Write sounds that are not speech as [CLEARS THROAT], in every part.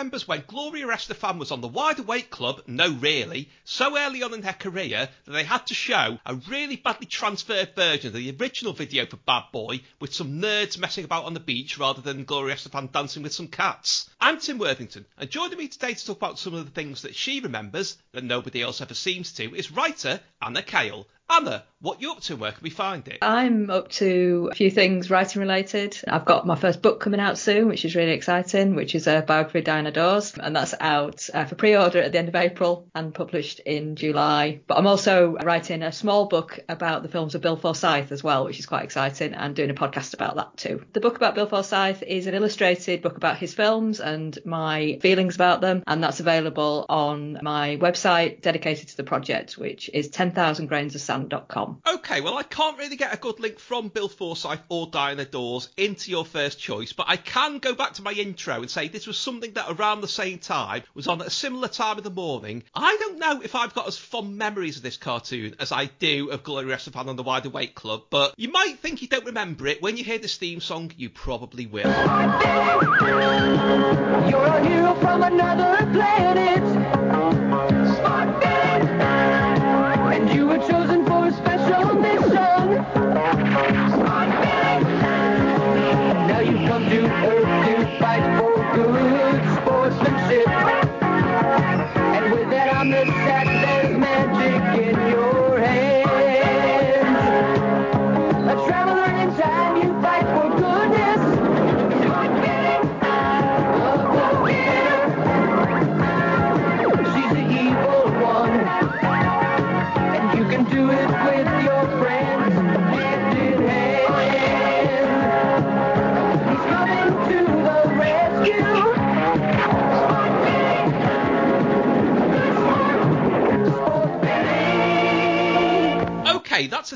remembers when Gloria Estefan was on the Wide Awake Club, no really, so early on in her career that they had to show a really badly transferred version of the original video for Bad Boy with some nerds messing about on the beach rather than Gloria Estefan dancing with some cats. I'm Tim Worthington, and joining me today to talk about some of the things that she remembers that nobody else ever seems to is writer Anna Cale. Anna, what you up to where can we find it? I'm up to a few things writing related. I've got my first book coming out soon, which is really exciting, which is a biography of Diana Dors, and that's out uh, for pre-order at the end of April and published in July. But I'm also writing a small book about the films of Bill Forsyth as well, which is quite exciting, and doing a podcast about that too. The book about Bill Forsyth is an illustrated book about his films and my feelings about them, and that's available on my website dedicated to the project, which is 10,000 grains of sand Okay, well, I can't really get a good link from Bill Forsyth or Diana Dors into your first choice, but I can go back to my intro and say this was something that around the same time was on at a similar time of the morning. I don't know if I've got as fond memories of this cartoon as I do of Gloria Estefan on the Wide Awake Club, but you might think you don't remember it. When you hear this theme song, you probably will. You're a hero from another planet. To Earth to fight for good sportsmanship.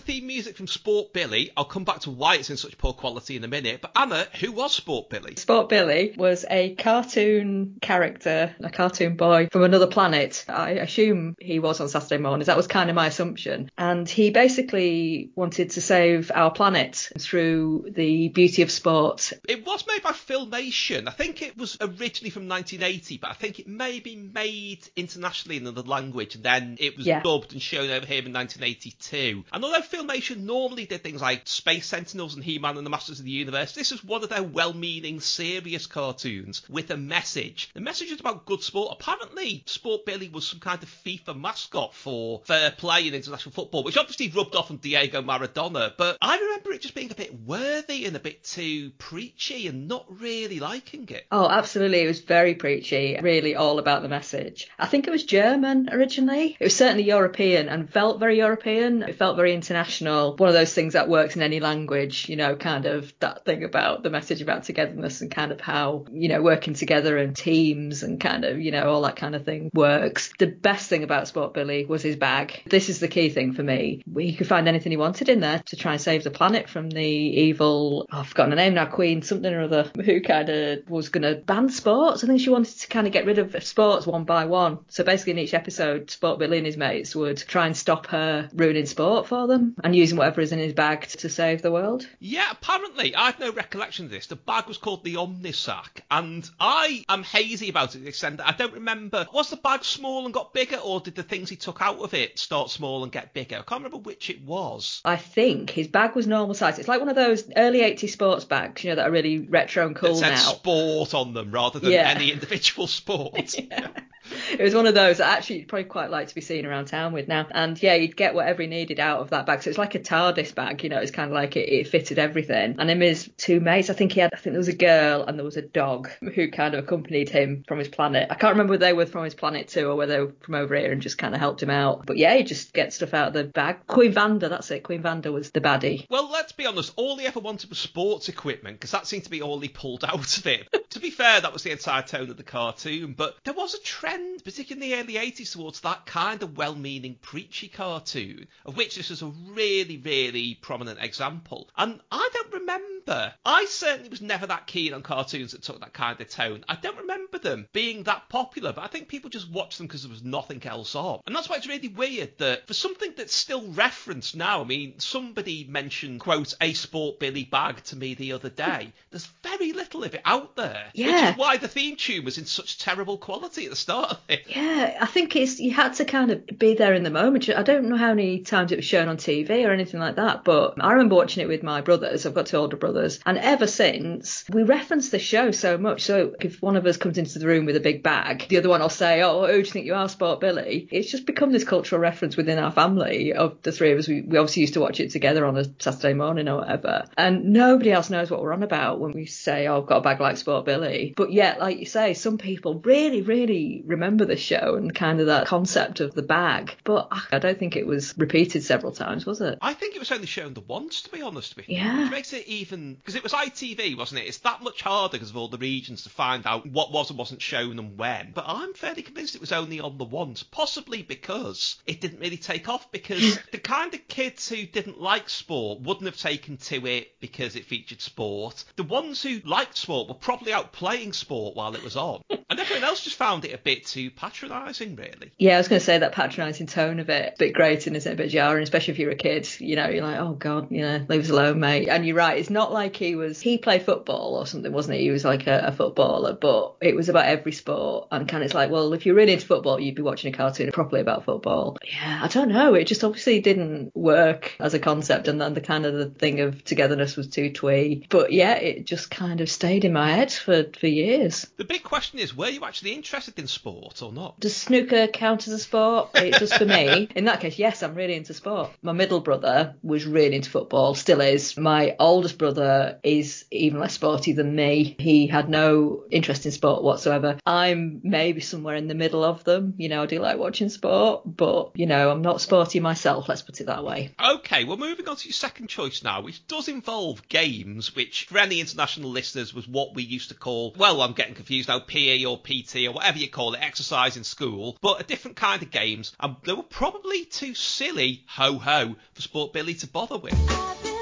Theme music from Sport Billy. I'll come back to why it's in such poor quality in a minute. But Anna, who was Sport Billy? Sport Billy was a cartoon character, a cartoon boy from another planet. I assume he was on Saturday mornings. That was kind of my assumption. And he basically wanted to save our planet through the beauty of sport. It was made by Filmation. I think it was originally from 1980, but I think it may be made internationally in another language. And then it was Yeah. dubbed and shown over here in 1982. And although Filmation normally did things like Space Sentinels and He-Man and the Masters of the Universe, this is one of their well-meaning, serious cartoons with a message. The message is about good sport. Apparently, Sport Billy was some kind of FIFA mascot for fair play in international football, which obviously rubbed off on Diego Maradona. But I remember it just being a bit worthy and a bit too preachy and not really liking it. Oh, absolutely. It was very preachy, really all about the message. I think it was German originally. It was certainly European and felt very European. It felt very international. One of those things that works in any language, you know, kind of that thing about the message about togetherness and kind of how, you know, working together and teams and kind of, you know, all that kind of thing works. The best thing about Sport Billy was his bag. This is the key thing for me. He could find anything he wanted in there to try and save the planet from the evil, oh, I've forgotten her name now, Queen something or other, who kind of was going to ban sports. I think she wanted to kind of get rid of sports one by one. So basically, in each episode, Sport Billy and his mates would try and stop her ruining sport for them and using whatever is in his bag to save the world. Yeah, apparently, I've no recollection of this. The bag was called the Omnisac, and I am hazy about it to the extent that I don't remember. Was the bag small and got bigger, or did the things he took out of it start small and get bigger? I can't remember which it was. I think his bag was normal size. It's like one of those early 80s sports bags, you know, that are really retro and It cool said now. sport on them rather than Yeah. any individual [LAUGHS] sport. [LAUGHS] It was one of those that actually you'd probably quite like to be seen around town with now. And yeah, you'd get whatever he needed out of that bag. So it's like a TARDIS bag, you know, it's kind of like it, it fitted everything. And him his two mates, I think he had, I think there was a girl and there was a dog who kind of accompanied him from his planet. I can't remember whether they were from his planet too or whether they were from over here and just kind of helped him out. But yeah, he just gets stuff out of the bag. Queen Vanda, that's it. Queen Vanda was the baddie. Well, let's be honest, all he ever wanted was sports equipment, because that seemed to be all he pulled out of it. [LAUGHS] to be fair, that was the entire tone of the cartoon, but there was a trend, particularly in the early 80s, towards that kind of well meaning, preachy cartoon, of which this is a really, really prominent example. And I don't remember. I certainly was never that keen on cartoons that took that kind of tone. I don't remember them being that popular, but I think people just watched them because there was nothing else on. And that's why it's really weird that for something that's still referenced now, I mean, somebody mentioned, quote, a Sport Billy bag to me the other day. There's very little of it out there. Yeah. Which is why the theme tune was in such terrible quality at the start Yeah, I think it's you had to kind of be there in the moment. I don't know how many times it was shown on TV or anything like that, but I remember watching it with my brothers. I've got two older brothers, and ever since we reference the show so much. So if one of us comes into the room with a big bag, the other one will say, "Oh, who do you think you are, Sport Billy?" It's just become this cultural reference within our family of the three of us. We, we obviously used to watch it together on a Saturday morning or whatever, and nobody else knows what we're on about when we say, "Oh, I've got a bag like Sport Billy." But yet, like you say, some people really, really remember the show and kind of that concept of the bag. But I don't think it was repeated several times, was it? I think it was only shown the once, to be honest with you. Yeah. Which makes it even because it was ITV, wasn't it? It's that much harder because of all the regions to find out what was and wasn't shown and when. But I'm fairly convinced it was only on the once, possibly because it didn't really take off. Because [LAUGHS] the kind of kids who didn't like sport wouldn't have taken to it because it featured sport. The ones who liked sport were probably out playing sport while it was on, [LAUGHS] and everyone else just found it a bit too patronising, really. Yeah, I was going to say that patronising tone of it, a bit grating, isn't it? A bit jarring, especially if you're a kid. You know, you're like, oh god, you know, leave us alone, mate. And you're right, it's not like he was. He played football or something, wasn't he? He was like a, a footballer, but it was about every sport. And kind of it's like, well, if you're really into football, you'd be watching a cartoon properly about football. Yeah, I don't know. It just obviously didn't work as a concept, and then the kind of the thing of togetherness was too twee. But yeah, it just kind of stayed in my head for for years. The big question is, were you actually interested in sport or not? Does snooker count as a sport? It does for me. [LAUGHS] In that case, yes, I'm really into sport. My middle brother was really into football, still is. My oldest brother is even less sporty than me. He had no interest in sport whatsoever. I'm maybe somewhere in the middle of them. You know, I do like watching sport, but, you know, I'm not sporty myself, let's put it that way. Okay, well, moving on to your second choice now, which does involve games, which for any international listeners was what we used to call, well, I'm getting confused now, PE or PT or whatever you call it, exercise in school, but a different kind of games, and they were probably too silly, ho ho, for Sport Billy to bother with.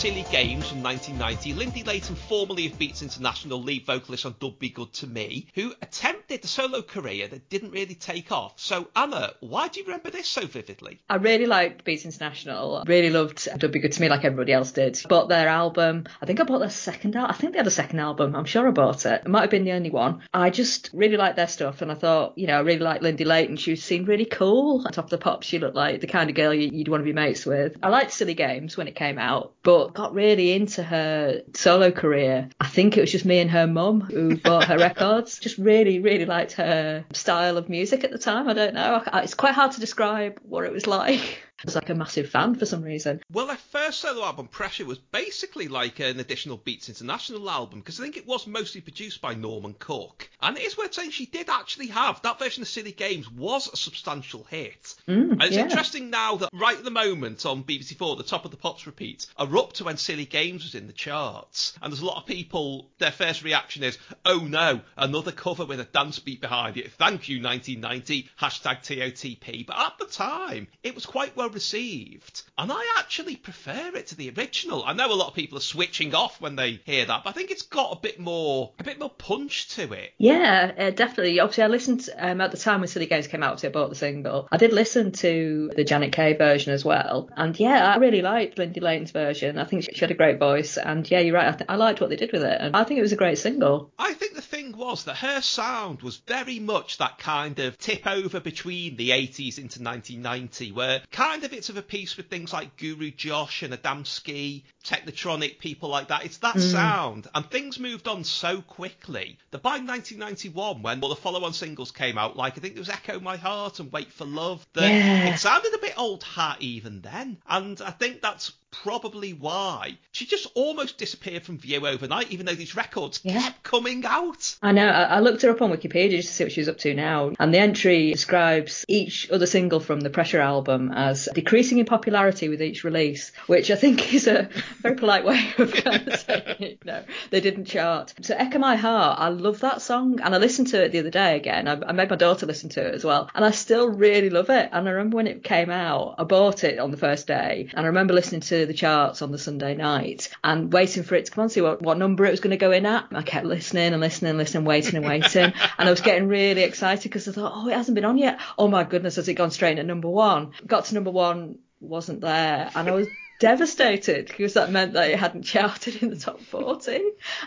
Silly Games from 1990. Lindy Layton, formerly of Beats International, lead vocalist on Dub Be Good to Me, who attempted a solo career that didn't really take off. So, Anna, why do you remember this so vividly? I really liked Beats International. Really loved Dub Be Good to Me like everybody else did. Bought their album. I think I bought their second album. I think they had a second album. I'm sure I bought it. It might have been the only one. I just really liked their stuff and I thought, you know, I really liked Lindy Layton. She seemed really cool. On top of the pop, she looked like the kind of girl you- you'd want to be mates with. I liked Silly Games when it came out, but got really into her solo career. I think it was just me and her mum who bought her [LAUGHS] records. Just really, really liked her style of music at the time. I don't know. It's quite hard to describe what it was like. I was like a massive fan for some reason. Well, their first solo album, Pressure, was basically like an additional Beats International album because I think it was mostly produced by Norman Cook. And it is worth saying she did actually have that version of Silly Games was a substantial hit. Mm, and it's yeah. interesting now that right at the moment on BBC Four, the top of the pops repeats are up to when Silly Games was in the charts. And there's a lot of people, their first reaction is, oh no, another cover with a dance beat behind it. Thank you, 1990, hashtag TOTP. But at the time, it was quite well well received, and I actually prefer it to the original. I know a lot of people are switching off when they hear that, but I think it's got a bit more, a bit more punch to it. Yeah, uh, definitely. Obviously, I listened um, at the time when Silly Games came out. Obviously, I bought the single. I did listen to the Janet Kay version as well, and yeah, I really liked Lindy Layton's version. I think she, she had a great voice, and yeah, you're right. I, th- I liked what they did with it, and I think it was a great single. I think was that her sound was very much that kind of tip over between the 80s into 1990, where kind of it's of a piece with things like Guru Josh and Adamski, Technotronic, people like that. It's that mm. sound, and things moved on so quickly that by 1991, when all the follow-on singles came out, like I think there was Echo My Heart and Wait for Love, that Yeah. it sounded a bit old hat even then, and I think that's probably why she just almost disappeared from view overnight, even though these records Yeah. kept coming out. I know. I, I looked her up on Wikipedia just to see what she's up to now, and the entry describes each other single from the Pressure album as decreasing in popularity with each release, which I think is a very polite way of kind of saying [LAUGHS] no, they didn't chart. So Echo My Heart, I love that song, and I listened to it the other day again. I, I made my daughter listen to it as well, and I still really love it. And I remember when it came out, I bought it on the first day, and I remember listening to the charts on the Sunday night and waiting for it to come on, see what, what number it was going to go in at. I kept listening and listening and listening, waiting and waiting, [LAUGHS] and I was getting really excited because I thought, oh, it hasn't been on yet. Oh my goodness, has it gone straight at number one? Got to number one, wasn't there, and I was devastated because that meant that it hadn't [LAUGHS] charted in the top 40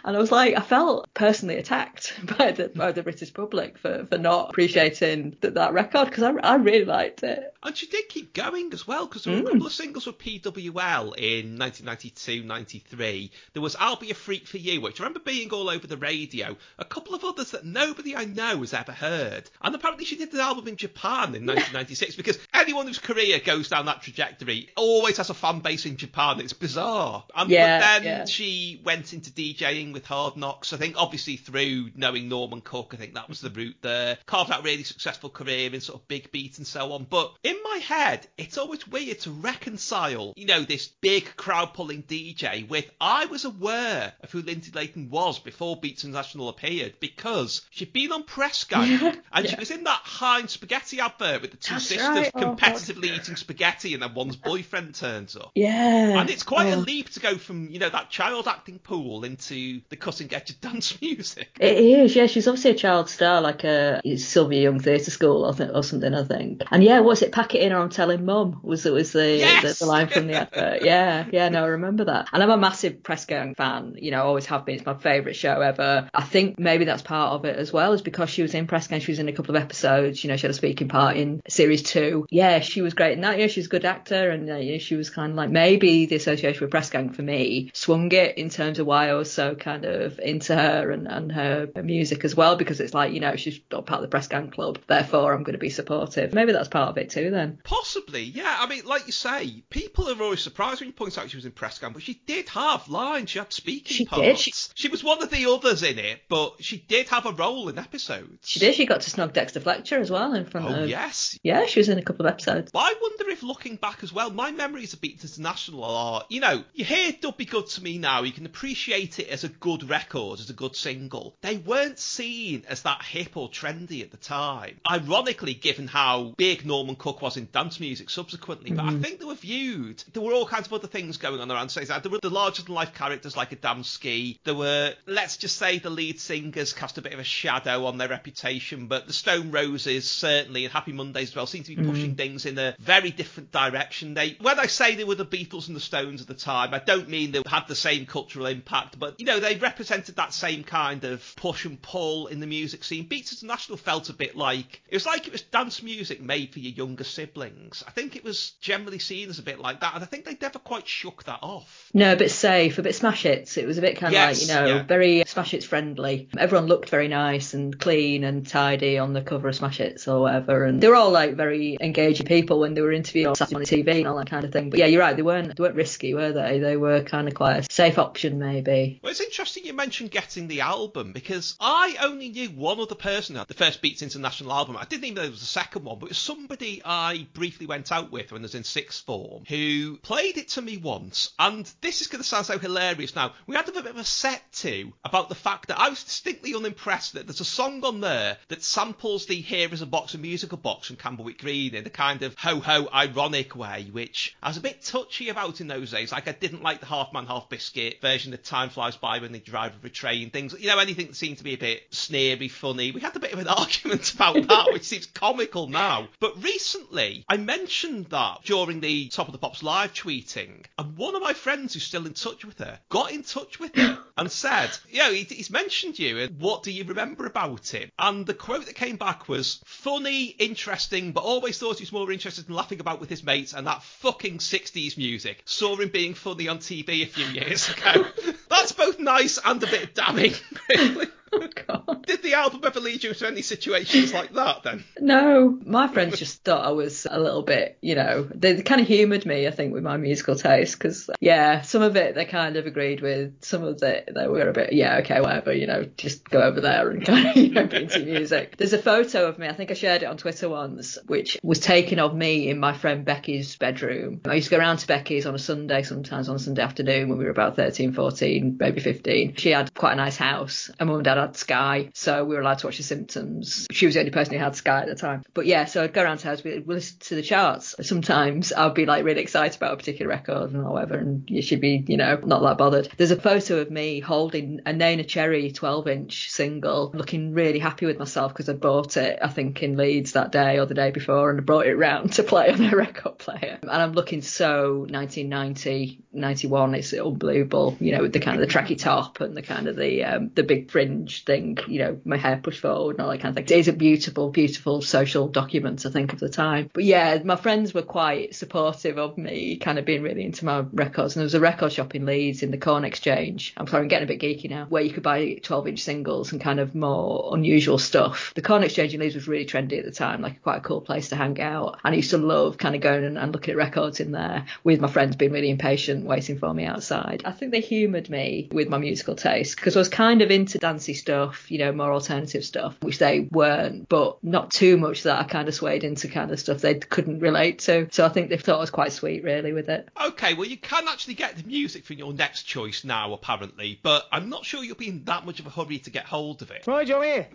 and I was like I felt personally attacked [LAUGHS] by the by the British public for, for not appreciating that, that record because I, I really liked it And she did keep going as well, because there were Mm. a couple of singles with PWL in 1992, 93. There was I'll Be a Freak for You, which I remember being all over the radio. A couple of others that nobody I know has ever heard. And apparently she did the album in Japan in [LAUGHS] 1996, because anyone whose career goes down that trajectory always has a fan base in Japan. It's bizarre. And, Yeah, but then yeah. she went into DJing with Hardknox. I think obviously through knowing Norman Cook, I think that was the route there. Carved out a really successful career in sort of big beat and so on. But in my head, it's always weird to reconcile, you know, this big crowd pulling DJ with I was aware of who Lindy Layton was before Beats International appeared because she'd been on Press Gang [LAUGHS] and she was in that Heinz spaghetti advert with the two That's sisters right. Oh, competitively eating spaghetti and then one's boyfriend turns up. yeah And it's quite a Oh. leap to go from, you know, that child acting pool into the cutting edge of [LAUGHS] dance music. It is, yeah. She's obviously a child star, like a Sylvia Young Theatre School or, th- or something, I think. And yeah, what's it? Pack it in or I'm telling mum was was the, Yes! the the line from the advert. [LAUGHS] Yeah, yeah. No, I remember that. And I'm a massive Press Gang fan. You know, always have been. It's my favourite show ever. I think maybe that's part of it as well, is because she was in Press Gang. She was in a couple of episodes. You know, she had a speaking part in series two. Yeah, she was great in that. Yeah, she's a good actor, and uh, you know, she was kind of like maybe the association with Press Gang for me swung it in terms of why I was so kind of into her and, and her music as well, because it's like, you know, she's not part of the Press Gang Club, therefore I'm going to be supportive. Maybe that's part of it too then. Possibly, yeah. I mean, like you say, people are always surprised when you point out she was in press gang, but she did have lines. She had speaking She parts. did, she- She was one of the others in it, but she did have a role in episodes. She did, she got to snog Dexter Fletcher as well in front Oh of. yes. Yeah, she was in a couple of episodes. But I wonder if looking back as well, my memories of Beats International are, you know, you hear Dub Be Good to Me now, you can appreciate it as a good record, as a good single. They weren't seen as that hip or trendy at the time. Ironically, given how big Norman Cook was in dance music subsequently, but I mm-hmm. think they were viewed, there were all kinds of other things going on around stage. There were the larger than life characters like Adamski. There were, let's just say, the lead singers cast a bit of a shadow on their reputation, but the Stone Roses certainly, and Happy Mondays as well, seem to be pushing mm-hmm. things in a very different direction. They, when I say they were the Beatles and the Stones at the time, I don't mean they had the same cultural impact, but you know, they represented that same kind of push and pull in the music scene. Beats International felt a bit like it was like it was dance music made for your younger siblings. I think it was generally seen as a bit like that, and I think they never quite shook that off. No, a bit safe, a bit smash hits. It was a bit kind of Yes, like, you know, yeah. very smash hits friendly. Everyone looked very nice and clean and tidy on the cover of Smash Hits or whatever. And they were all like very engaging people when they were interviewed or sat on the TV and all that kind of thing. But yeah, you're right. They They weren't they weren't risky, were they? They were kind of quite a safe option, maybe. Well, it's interesting you mentioned getting the album because I only knew one other person at the first Beats International album. I didn't even know there was a second one, but it was somebody I briefly went out with when I was in sixth form who played it to me once. And this is going to sound so hilarious now. We had a bit of a set to about the fact that I was distinctly unimpressed that there's a song on there that samples the Here is a Box, a musical box from Camberwick Green in a kind of ho ho ironic way, which I was a bit touchy about in those days. Like I didn't like the half man, half biscuit version of Time Flies By when they drive with a train, things, you know, anything that seemed to be a bit sneery, funny. We had a bit of an [LAUGHS] argument about that, which seems comical now. But recently, I mentioned that during the Top of the Pops live tweeting, and one of my friends who's still in touch with her got in touch with her [COUGHS] and said, "Yeah, he, he's mentioned you, and what do you remember about him?" And the quote that came back was funny, interesting, but always thought he was more interested in laughing about with his mates and that fucking 60s music. Saw him being funny on TV a few years ago. [LAUGHS] That's both nice and a bit damning, [LAUGHS] really. [LAUGHS] Oh God. Did the album ever lead you to any situations like that then? No, my friends just thought I was a little bit, you know, they kind of humoured me, I think, with my musical taste because, yeah, some of it they kind of agreed with, some of it they were a bit, yeah, okay, whatever, you know, just go over there and [LAUGHS] kind of, you know, be into music. There's a photo of me, I think I shared it on Twitter once, which was taken of me in my friend Becky's bedroom. I used to go around to Becky's on a Sunday, sometimes on a Sunday afternoon when we were about 13, 14, maybe 15. She had quite a nice house, and mum and dad had Sky, so we were allowed to watch The Simpsons. She was the only person who had Sky at the time. But yeah, so I'd go around to house, we'd listen to the charts. Sometimes I'd be like really excited about a particular record and whatever, and she'd be, you know, not that bothered. There's a photo of me holding a Neneh Cherry 12 inch single, looking really happy with myself because I'd bought it, I think, in Leeds that day or the day before, and I brought it round to play on a [LAUGHS] record player. And I'm looking so 1990, 91, it's unbelievable, you know, with the kind of the tracky top and the kind of the um, the big fringe thing, you know, my hair pushed forward and all that kind of thing. It is a beautiful, beautiful social document, I think, of the time. But yeah, my friends were quite supportive of me kind of being really into my records. And there was a record shop in Leeds in the Corn Exchange. I'm sorry, I'm getting a bit geeky now, where you could buy 12 inch singles and kind of more unusual stuff. The Corn Exchange in Leeds was really trendy at the time, like quite a cool place to hang out. And I used to love kind of going and, and looking at records in there with my friends being really impatient, waiting for me outside. I think they humoured me with my musical taste because I was kind of into dancey stuff, you know, more alternative stuff, which they weren't, but not too much that I kind of swayed into kind of stuff they couldn't relate to. So I think they thought I was quite sweet, really, with it. Okay, well, you can actually get the music from your next choice now, apparently, but I'm not sure you'll be in that much of a hurry to get hold of it. Right, Joey. Helo,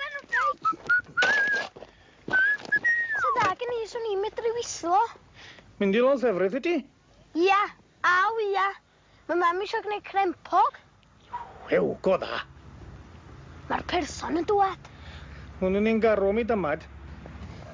Menw Sa da gen i, swn i'n medru wislo. Mynd i Los Everett ydi? Ia, a wia. Mae'r person yn dŵad. Hwn yn un garw mi dymad.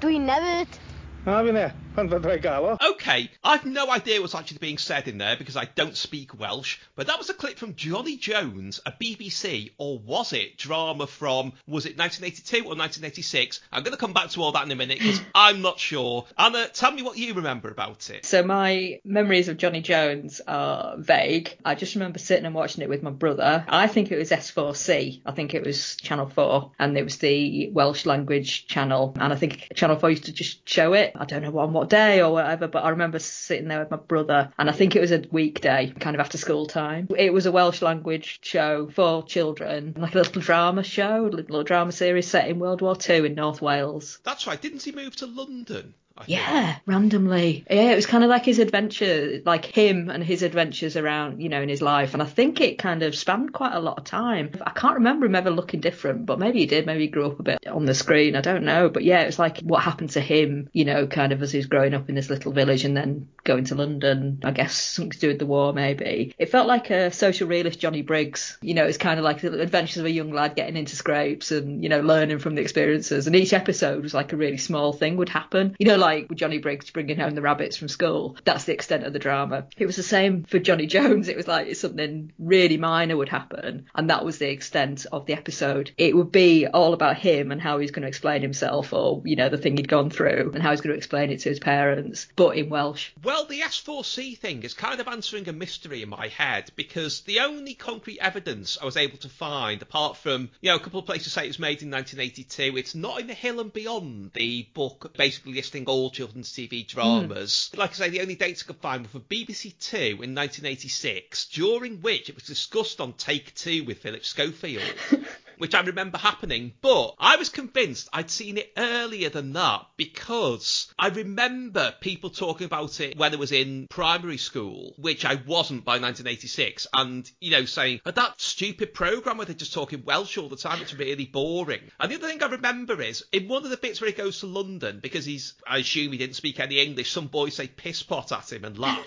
Dwi'n nefyd. A fi ne. Pan fod rhaid. Okay, I've no idea what's actually being said in there because I don't speak Welsh, but that was a clip from Johnny Jones, a BBC, or was it drama from, was it 1982 or 1986? I'm going to come back to all that in a minute because [CLEARS THROAT] I'm not sure. Anna, tell me what you remember about it. So my memories of Johnny Jones are vague. I just remember sitting and watching it with my brother. I think it was S4C. I think it was Channel 4 and it was the Welsh language channel. And I think Channel 4 used to just show it. I don't know on day or whatever, but I remember sitting there with my brother and I think it was a weekday, kind of after school time. It was a Welsh language show for children, like a little drama show, a little drama series set in World War II in North Wales. That's right, didn't he move to London? I think? Yeah, randomly. Yeah, it was kind of like his adventure, like him and his adventures around, you know, in his life. And I think it kind of spanned quite a lot of time. I can't remember him ever looking different, but maybe he did. Maybe he grew up a bit on the screen. I don't know. But yeah, it was like what happened to him, you know, kind of as he was growing up in this little village and then going to London. I guess something to do with the war, maybe. It felt like a social realist Johnny Briggs. You know, it's kind of like the adventures of a young lad getting into scrapes and, you know, learning from the experiences. And each episode was like a really small thing would happen. You know, like with Johnny Briggs bringing home the rabbits from school. That's the extent of the drama. It was the same for Johnny [LAUGHS] Jones. It was like something really minor would happen, and that was the extent of the episode. It would be all about him and how he's going to explain himself, or you know, the thing he'd gone through, and how he's going to explain it to his parents, but in Welsh. Well, the S4C thing is kind of answering a mystery in my head because the only concrete evidence I was able to find, apart from, you know, a couple of places say it was made in 1982, it's not in The Hill and Beyond, the book basically listing all old children's TV hmm. dramas. Like I say, the only dates I could find were for BBC Two in 1986, during which it was discussed on Take Two with Philip Schofield. [LAUGHS] which I remember happening, but I was convinced I'd seen it earlier than that because I remember people talking about it when I was in primary school, which I wasn't by 1986, and, you know, saying, "Oh, that stupid programme where they're just talking Welsh all the time, it's really boring. And the other thing I remember is, in one of the bits where he goes to London, because he's, I assume he didn't speak any English, some boys say piss pot at him and laugh.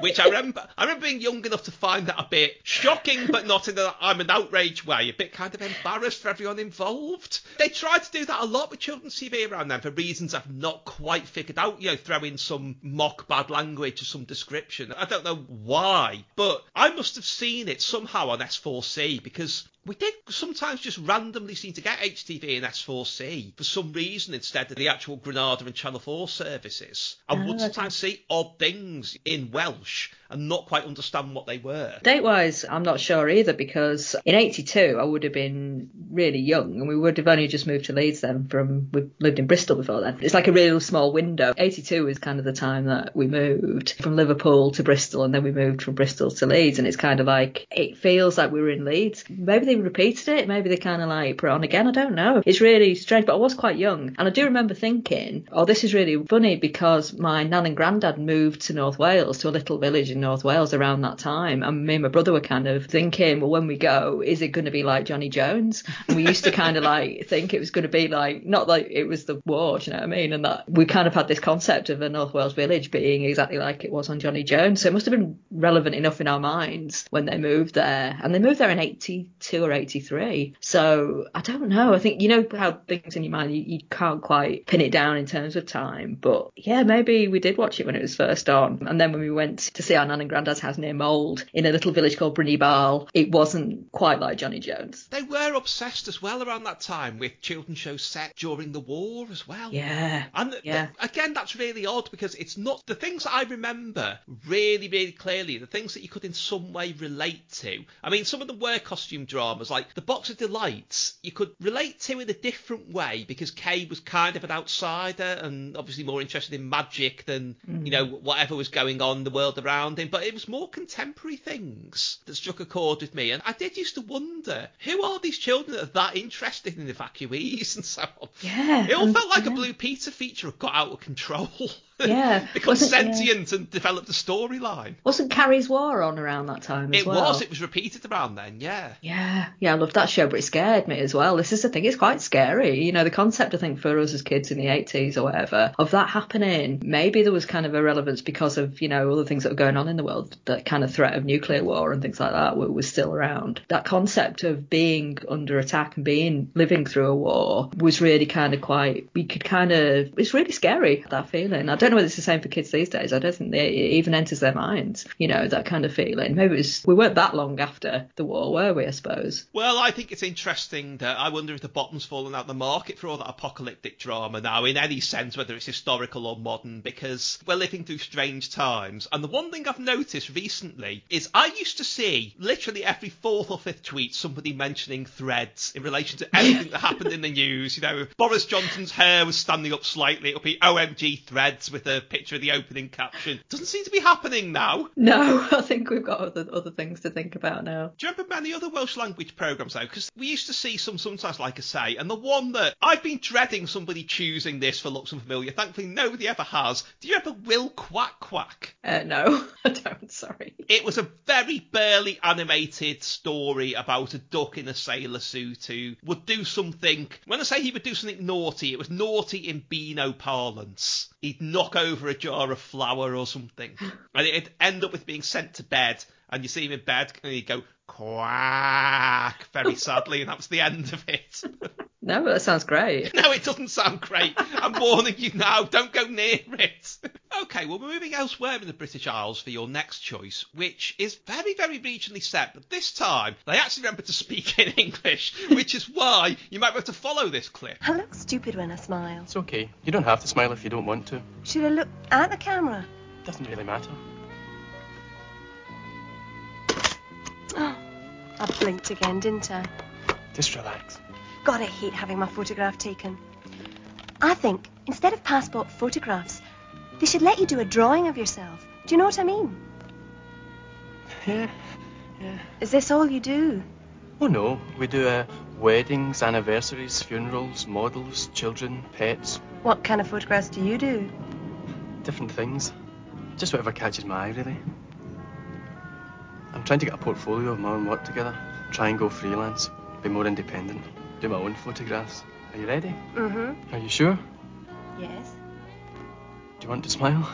Which I remember, I remember being young enough to find that a bit shocking, but not in a I'm an outraged way, a bit kind of embarrassed for everyone involved. They tried to do that a lot with children's TV around then for reasons I've not quite figured out. You know, throw in some mock bad language or some description. I don't know why, but I must have seen it somehow on S4C because we did sometimes just randomly seem to get HTV and S4C for some reason instead of the actual Granada and Channel 4 services. I Oh, would sometimes see odd things in Welsh and not quite understand what they were. Date wise, I'm not sure either because in 82 I would have been really young and we would have only just moved to Leeds then from, we lived in Bristol before then. It's like a real small window. 82 is kind of the time that we moved from Liverpool to Bristol and then we moved from Bristol to Leeds and it's kind of like, it feels like we were in Leeds. Maybe they repeated it, maybe they kind of like put it on again, I don't know. It's really strange, but I was quite young and I do remember thinking, oh, this is really funny because my nan and granddad moved to North Wales, to a little village in North Wales around that time. And me and my brother were kind of thinking, well, when we go, is it going to be like Johnny Jones? And we used to kind of like [LAUGHS] think it was going to be like, not like it was the war, do you know what I mean? And that we kind of had this concept of a North Wales village being exactly like it was on Johnny Jones. So it must have been relevant enough in our minds when they moved there. And they moved there in 82 or 83. So I don't know. I think, you know how things in your mind, you, you can't quite pin it down in terms of time. But yeah, maybe we did watch it when it was first on. And then when we went to see our nan and Grandad's house near Mold in a little village called Bryn-y-Baal, it wasn't quite like Johnny Jones. They were obsessed as well around that time with children's shows set during the war as well. Yeah. And th- Yeah. again, that's really odd because it's not the things that I remember really, really clearly, the things that you could in some way relate to. I mean, some of them were costume dramas, like The Box of Delights, you could relate to in a different way because Kay was kind of an outsider and obviously more interested in magic than, you hmm. know, whatever was going on in the world around him. But it was more contemporary things that struck a chord with me. And I did used to wonder who are these children that are that interested in evacuees and so on? Yeah, It all felt like a. Blue Peter feature got out of control. [LAUGHS] Yeah, [LAUGHS] Become wasn't- yeah. sentient and developed a storyline. Wasn't Carrie's War on around that time as It well? was, it was repeated around then, yeah. Yeah, yeah, I loved that show, but it scared me as well. This is the thing, it's quite scary. You know, the concept, I think, for us as kids in the 80s or whatever, of that happening, maybe there was kind of a relevance because of, you know, other things that were going on in the world, that kind of threat of nuclear war and things like that were, was still around. That concept of being under attack and being, living through a war was really kind of quite, we could kind of, it's really scary, that feeling. I don't know whether it's the same for kids these days. I don't think they, it even enters their minds, you know, that kind of feeling. Maybe it was, we weren't that long after the war, were we, I suppose? Well, I think it's interesting that I wonder if the bottom's fallen out the market for all that apocalyptic drama now, in any sense, whether it's historical or modern, because we're living through strange times. And the one thing I've noticed recently is I used to see literally every fourth or fifth tweet somebody mentioning threads in relation to anything that happened in the news. You know, Boris Johnson's hair was standing up slightly, it'll be OMG threads with a picture of the opening caption. Doesn't seem to be happening now. No, [LAUGHS] I think we've got other, other things to think about now. Do you remember many other Welsh language programmes though? Because we used to see some sometimes, like I say, and the one that I've been dreading somebody choosing this for looks unfamiliar. Thankfully, nobody ever has. Do you remember Wil Cwac Cwac? Uh, no, [LAUGHS] I don't, sorry. It was a very burly animated story about a duck in a sailor suit who would do something. When I say he would do something naughty, it was naughty in Beano parlance. He'd knock over a jar of flour or something, [SIGHS] and it'd end up with being sent to bed. And you see him in bed, and he'd go quack very sadly, and that was the end of it. [LAUGHS] No, but that sounds great. [LAUGHS] No, it doesn't sound great. I'm warning you now. Don't go near it. Okay, well, we're moving elsewhere in the British Isles for your next choice, which is very, very regionally set, but this time they actually remember to speak in English, which is why you might be able to follow this clip. I look stupid when I smile. It's okay. You don't have to smile if you don't want to. Should I look at the camera? Doesn't really matter. I blinked again, didn't I? Just relax. God, I hate having my photograph taken. I think Instead of passport photographs, they should let you do a drawing of yourself. Do you know what I mean? [LAUGHS] Yeah, yeah. Is this all you do? Oh no, we do uh, weddings, anniversaries, funerals, models, children, pets, What kind of photographs do you do? different things. Just whatever catches my eye, really. I'm trying to get a portfolio of my own work together. Try and go freelance. Be more independent. Do my own photographs. Are you ready? Mm-hmm. Are you sure? Yes. Do you want to smile?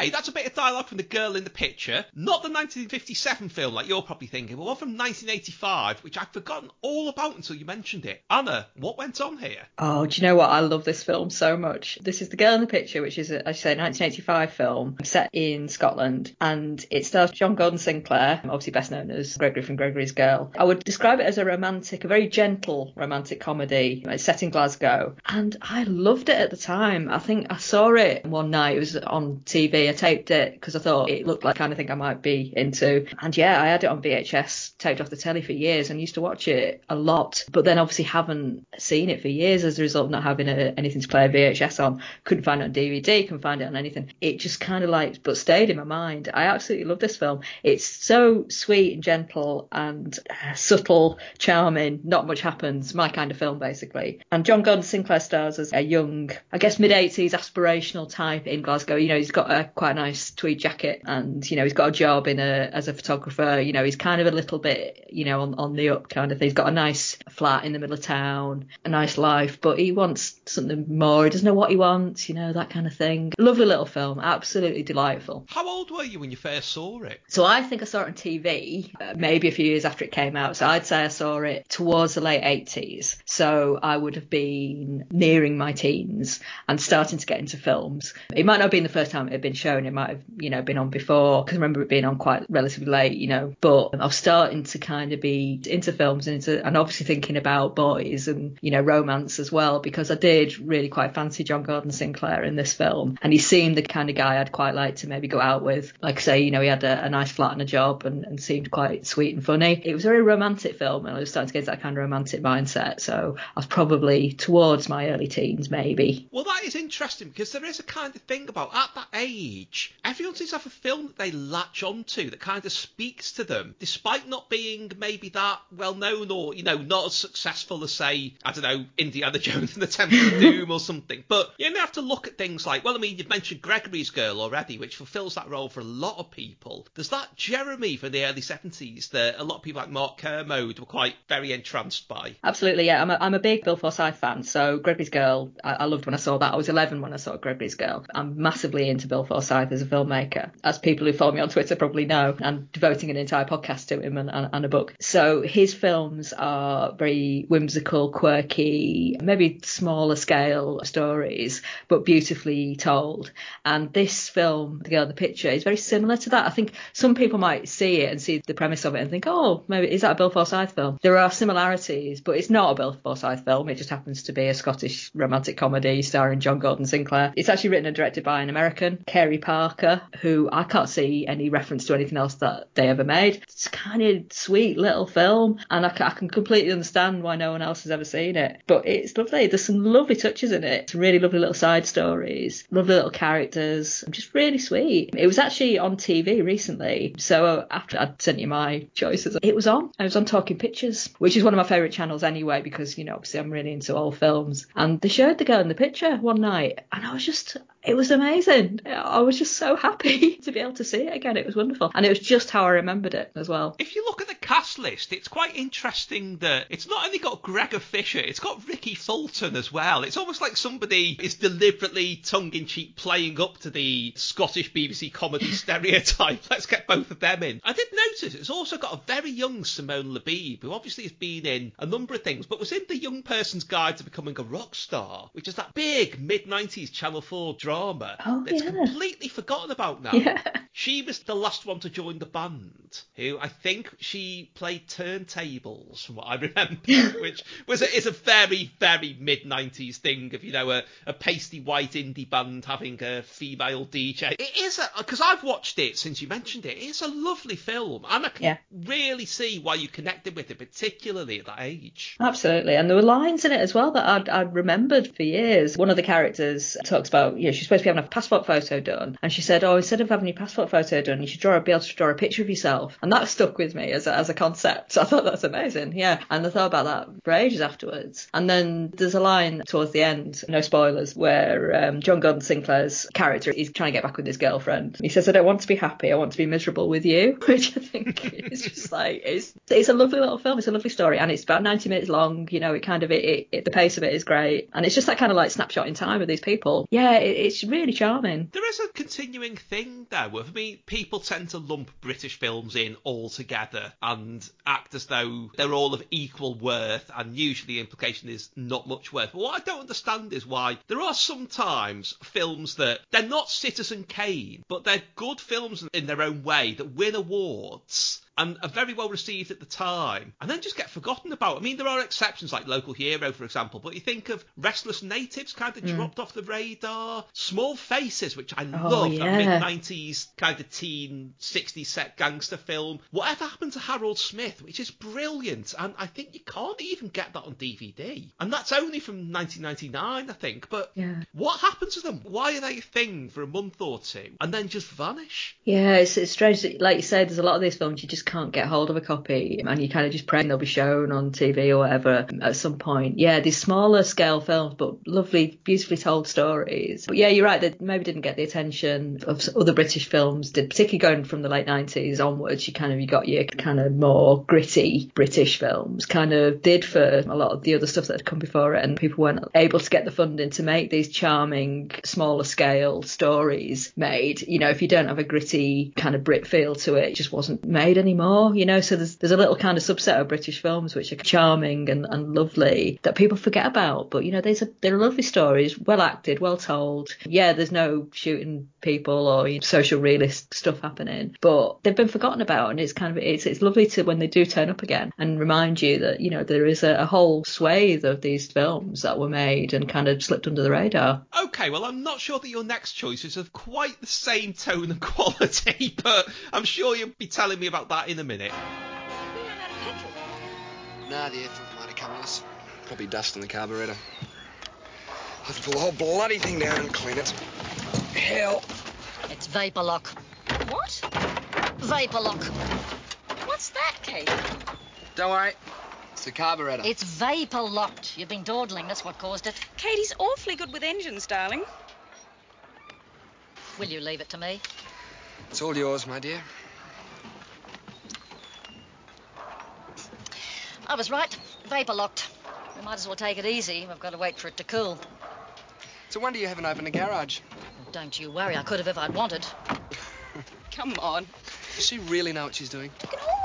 Okay, that's a bit of dialogue from the girl in the picture. Not the 1957 film like you're probably thinking, but one from 1985, which I'd forgotten all about until you mentioned it. Anna, what went on here? Oh, do you know what? I love this film so much. This is The Girl in the Picture, which is, as you say, a 1985 film set in Scotland, and it stars John Gordon Sinclair, obviously best known as Gregory from Gregory's Girl. I would describe it as a romantic, a very gentle romantic comedy. It's set in Glasgow, and I loved it at the time. I think I saw it one night. It was on TV. I taped it because I thought it looked like kind of thing I might be into. And yeah, I had it on VHS, taped off the telly for years, and used to watch it a lot. But then obviously haven't seen it for years as a result of not having a, anything to play a VHS on. Couldn't find it on DVD, couldn't find it on anything. It just kind of like, but stayed in my mind. I absolutely love this film. It's so sweet and gentle and uh, subtle, charming. Not much happens. My kind of film, basically. And John Gordon Sinclair stars as a young, I guess mid 80s aspirational type in Glasgow. You know, he's got a quite a nice tweed jacket and, you know, he's got a job in a, as a photographer. You know, he's kind of a little bit, you know, on, on the up kind of thing. He's got a nice flat in the middle of town, a nice life, but he wants something more. He doesn't know what he wants, you know, that kind of thing. Lovely little film. Absolutely delightful. How old were you when you first saw it? So I think I saw it on TV, uh, maybe a few years after it came out. So I'd say I saw it towards the late 80s. So I would have been nearing my teens and starting to get into films. It might not have been the first time it had been shown. And it might have, you know, been on before because I remember it being on quite relatively late, you know. But I was starting to kind of be into films and into, and obviously thinking about boys and, you know, romance as well because I did really quite fancy John Gordon Sinclair in this film. And he seemed the kind of guy I'd quite like to maybe go out with. Like I say, you know, he had a, a nice flat and a job and, and seemed quite sweet and funny. It was a very romantic film and I was starting to get that kind of romantic mindset. So I was probably towards my early teens, maybe. Well, that is interesting because there is a kind of thing about at that age, everyone seems to have a film that they latch onto that kind of speaks to them, despite not being maybe that well known or, you know, not as successful as, say, I don't know, Indiana [LAUGHS] Jones and the Temple of [LAUGHS] Doom or something. But you only have to look at things like, well, I mean, you've mentioned Gregory's Girl already, which fulfills that role for a lot of people. There's that Jeremy from the early 70s that a lot of people like Mark Kermode were quite very entranced by. Absolutely, yeah. I'm a, I'm a big Bill Forsyth fan. So Gregory's Girl, I, I loved when I saw that. I was 11 when I saw Gregory's Girl. I'm massively into Bill Forsyth as a filmmaker, as people who follow me on Twitter probably know. I'm devoting an entire podcast to him and, and, and a book. So his films are very whimsical, quirky, maybe smaller scale stories, but beautifully told. And this film, The Girl in the Picture, is very similar to that. I think some people might see it and see the premise of it and think, oh, maybe is that a Bill Forsyth film? There are similarities, but it's not a Bill Forsyth film. It just happens to be a Scottish romantic comedy starring John Gordon Sinclair. It's actually written and directed by an American, Cary Parker, who I can't see any reference to anything else that they ever made. It's kind of sweet little film, and I, I can completely understand why no one else has ever seen it. But it's lovely. There's some lovely touches in it. Some really lovely little side stories, lovely little characters, just really sweet. It was actually on TV recently. So uh, after I'd sent you my choices, it was on. I was on Talking Pictures, which is one of my favourite channels anyway, because, you know, obviously I'm really into old films. And they showed the girl in the picture one night, and I was just, it was amazing. Was just so happy [LAUGHS] to be able to see it again. It was wonderful. And it was just how I remembered it as well. If you look at the cast list, it's quite interesting that it's not only got Gregor Fisher, it's got Rikki Fulton as well. It's almost like somebody is deliberately tongue in cheek playing up to the Scottish BBC comedy [LAUGHS] stereotype. Let's get both of them in. I did notice it's also got a very young Simone Lahbib, who obviously has been in a number of things, but was in The Young Person's Guide to Becoming a Rock Star, which is that big mid 90s Channel 4 drama Oh, that's yeah. completely forgotten about now. Yeah. She was the last one to join the band, who I think she played turntables, from what I [LAUGHS] remember, which was a, is a very, very mid 90s thing of, you know, a, a pasty white indie band having a female DJ. It is a, because I've watched it since you mentioned it, it's a lovely film, and I can Yeah. really see why you connected with it, particularly at that age. Absolutely, and there were lines in it as well that I'd, I'd remembered for years. One of the characters talks about, you know, she's supposed to be having a passport photo done, and she said, "Oh, instead of having your passport photo done, you should draw, be able to draw a picture of yourself." And that stuck with me as a, as a concept. [LAUGHS] I thought that's amazing, yeah. And I thought about that for ages afterwards. And then there's a line towards the end, no spoilers, where um, John Gordon Sinclair's character is trying to get back with his girlfriend. He says, "I don't want to be happy. I want to be miserable with you," [LAUGHS] which I think is just like it's it's a lovely little film. It's a lovely story, and it's about 90 minutes long. You know, it kind of it, it, it the pace of it is great, and it's just that kind of like snapshot in time of these people. Yeah, it, it's really charming. There is a continuing thing though. I mean, people tend to lump British films in all together and act as though they're all of equal worth, and usually the implication is not much worth. But what I don't understand is why there are sometimes films that they're not Citizen Kane, but they're good films in their own way that win awards and are very well received at the time, and then just get forgotten about. I mean, there are exceptions like Local Hero, for example, but you think of Restless Natives kind of hmm. dropped off the radar. Small Faces, which I Oh, love, yeah. that mid 90s kind of teen 60s set gangster film. Whatever happened to Harold Smith, which is brilliant, and I think you can't even get that on DVD. And that's only from 1999, I think. But Yeah. what happened to them? Why are they a thing for a month or two and then just vanish? Yeah, it's, it's strange. that- Like you said, there's a lot of these films you just can't get hold of a copy, and you kind of just pray they'll be shown on TV or whatever at some point. Yeah, these smaller scale films, but lovely, beautifully told stories. But yeah, you're right. They maybe didn't get the attention of other British films did, particularly going from the late 90s onwards. You kind of you got your kind of more gritty British films. Kind of did for a lot of the other stuff that had come before it, and people weren't able to get the funding to make these charming, smaller scale stories made. You know, if you don't have a gritty kind of Brit feel to it, it just wasn't made anymore. More, you know, so there's there's a little kind of subset of British films which are charming and, and lovely that people forget about. But you know, there's a, they're lovely stories, well acted, well told. Yeah, there's no shooting people or you know, social realist stuff happening, but they've been forgotten about, and it's kind of it's it's lovely to when they do turn up again and remind you that you know there is a, a whole swathe of these films that were made and kind of slipped under the radar. Okay, well, I'm not sure that your next choice is of quite the same tone and [LAUGHS] quality, but I'm sure you'll be telling me about that in a minute. Nah, the air filter might have come loose. Probably dust in the carburetor. I have to pull the whole bloody thing down and clean it. Hell. It's vapor lock. What? Vapor lock. What's that, Kate? Don't worry. It's the carburetor. It's vapor locked. You've been dawdling. That's what caused it. Katie's awfully good with engines, darling. Will you leave it to me? It's all yours, my dear. I was right. Vapor locked. We might as well take it easy. We've got to wait for it to cool. It's a wonder you haven't opened a garage. Don't you worry. I could have if I'd wanted. [LAUGHS] Come on. Does she really know what she's doing?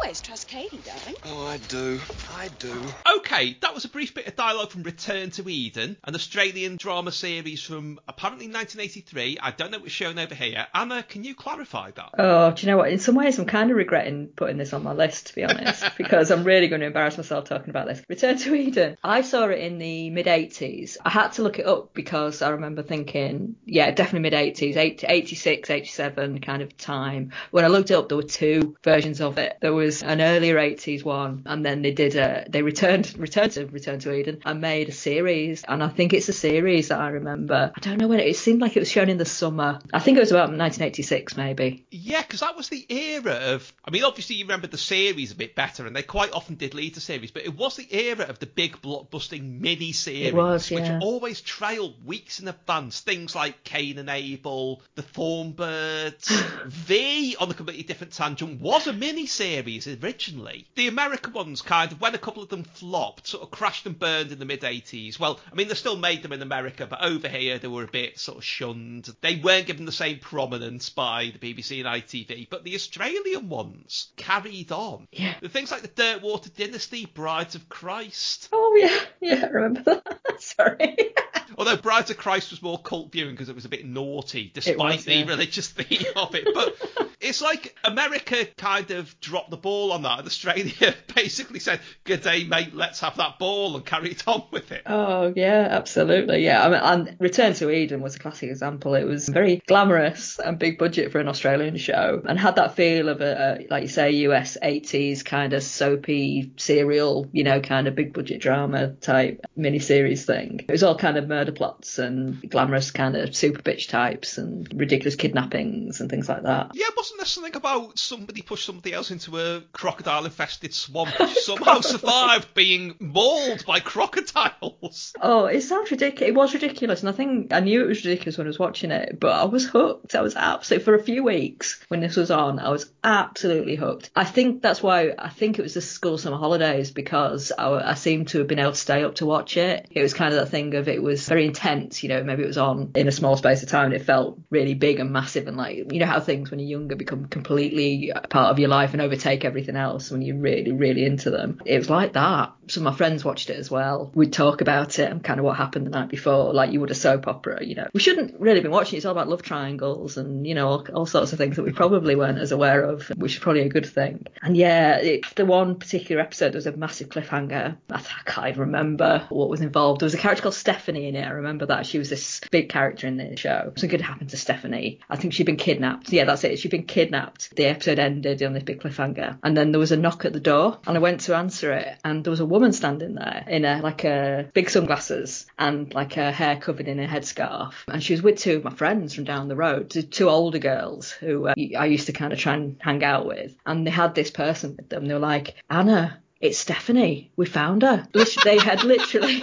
You can always trust Katie, darling. Oh, I do. I do. Okay, that was a brief bit of dialogue from Return to Eden, an Australian drama series from apparently 1983. I don't know what's shown over here. Anna, can you clarify that? Oh, do you know what? In some ways, I'm kind of regretting putting this on my list, to be [LAUGHS] honest, because I'm really going to embarrass myself talking about this. Return to Eden. I saw it in the mid 80s. I had to look it up because I remember thinking, yeah, definitely mid 80s, 86, 87 kind of time. When I looked it up, there were two versions of it. There was an earlier 80s one, and then they did a, they returned, returned to Return to Eden and made a series. And I think it's a series that I remember. I don't know when it, it seemed like it was shown in the summer. I think it was about 1986, maybe. Yeah, because that was the era of. I mean, obviously you remember the series a bit better, and they quite often did lead to series, but it was the era of the big blockbusting mini series, was, which always trailed weeks in advance. Things like Cain and Abel, The Thornbirds, [LAUGHS] V on a completely different tangent was a mini series originally. The American ones kind of, when a couple of them flopped, sort of crashed and burned in the mid 80s. Well, I mean, they still made them in America, but over here they were a bit sort of shunned. They weren't given the same prominence by the BBC and ITV, but the Australian ones carried on. Yeah. The things like the Dirtwater Dynasty, Brides of Christ. Oh yeah, yeah, I remember that. [LAUGHS] Sorry. [LAUGHS] Although Brides of Christ was more cult viewing because it was a bit naughty, despite was, the yeah. religious [LAUGHS] theme of it. But It's like America kind of dropped the ball on that, and Australia [LAUGHS] basically said, "Good day, mate. Let's have that ball and carry it on with it." Oh yeah, absolutely. Yeah, I mean, and Return to Eden was a classic example. It was very glamorous and big budget for an Australian show, and had that feel of a, a like you say, US 80s kind of soapy serial, you know, kind of big budget drama type miniseries thing. It was all kind of murder plots and glamorous kind of super bitch types and ridiculous kidnappings and things like that. Yeah, wasn't there something about somebody pushed somebody else into a crocodile-infested swamp, which somehow [LAUGHS] survived being mauled by crocodiles? Oh, it sounds ridiculous. It was ridiculous, and I think I knew it was ridiculous when I was watching it, but I was hooked. I was absolutely for a few weeks when this was on. I was absolutely hooked. I think that's why I think it was the school summer holidays because I, I seemed to have been able to stay up to watch it. It was kind of that thing of it was very intense. You know, maybe it was on in a small space of time. And it felt really big and massive, and like you know how things when you're younger become completely part of your life and overtake everything else when you're really really into them. It was like that. Some of my friends watched it as well. We'd talk about it and kind of what happened the night before, like you would a soap opera. You know, we shouldn't really been watching. it. It's all about love triangles and you know all, all sorts of things that we probably weren't as aware of, which is probably a good thing. And yeah, the one particular episode there was a massive cliffhanger. I, I can't even remember what was involved. There was a character called Stephanie in it. I remember that she was this big character in the show. Something good happened to Stephanie. I think she'd been kidnapped. Yeah, that's it. She'd been kidnapped. The episode ended on this big cliffhanger, and then there was a knock at the door, and I went to answer it, and there was a woman standing there in a like a big sunglasses and like her hair covered in a headscarf, and she was with two of my friends from down the road, two- two older girls who uh, I used to kind of try and hang out with, and they had this person with them. They were like, Anna. It's Stephanie. We found her. They had [LAUGHS] literally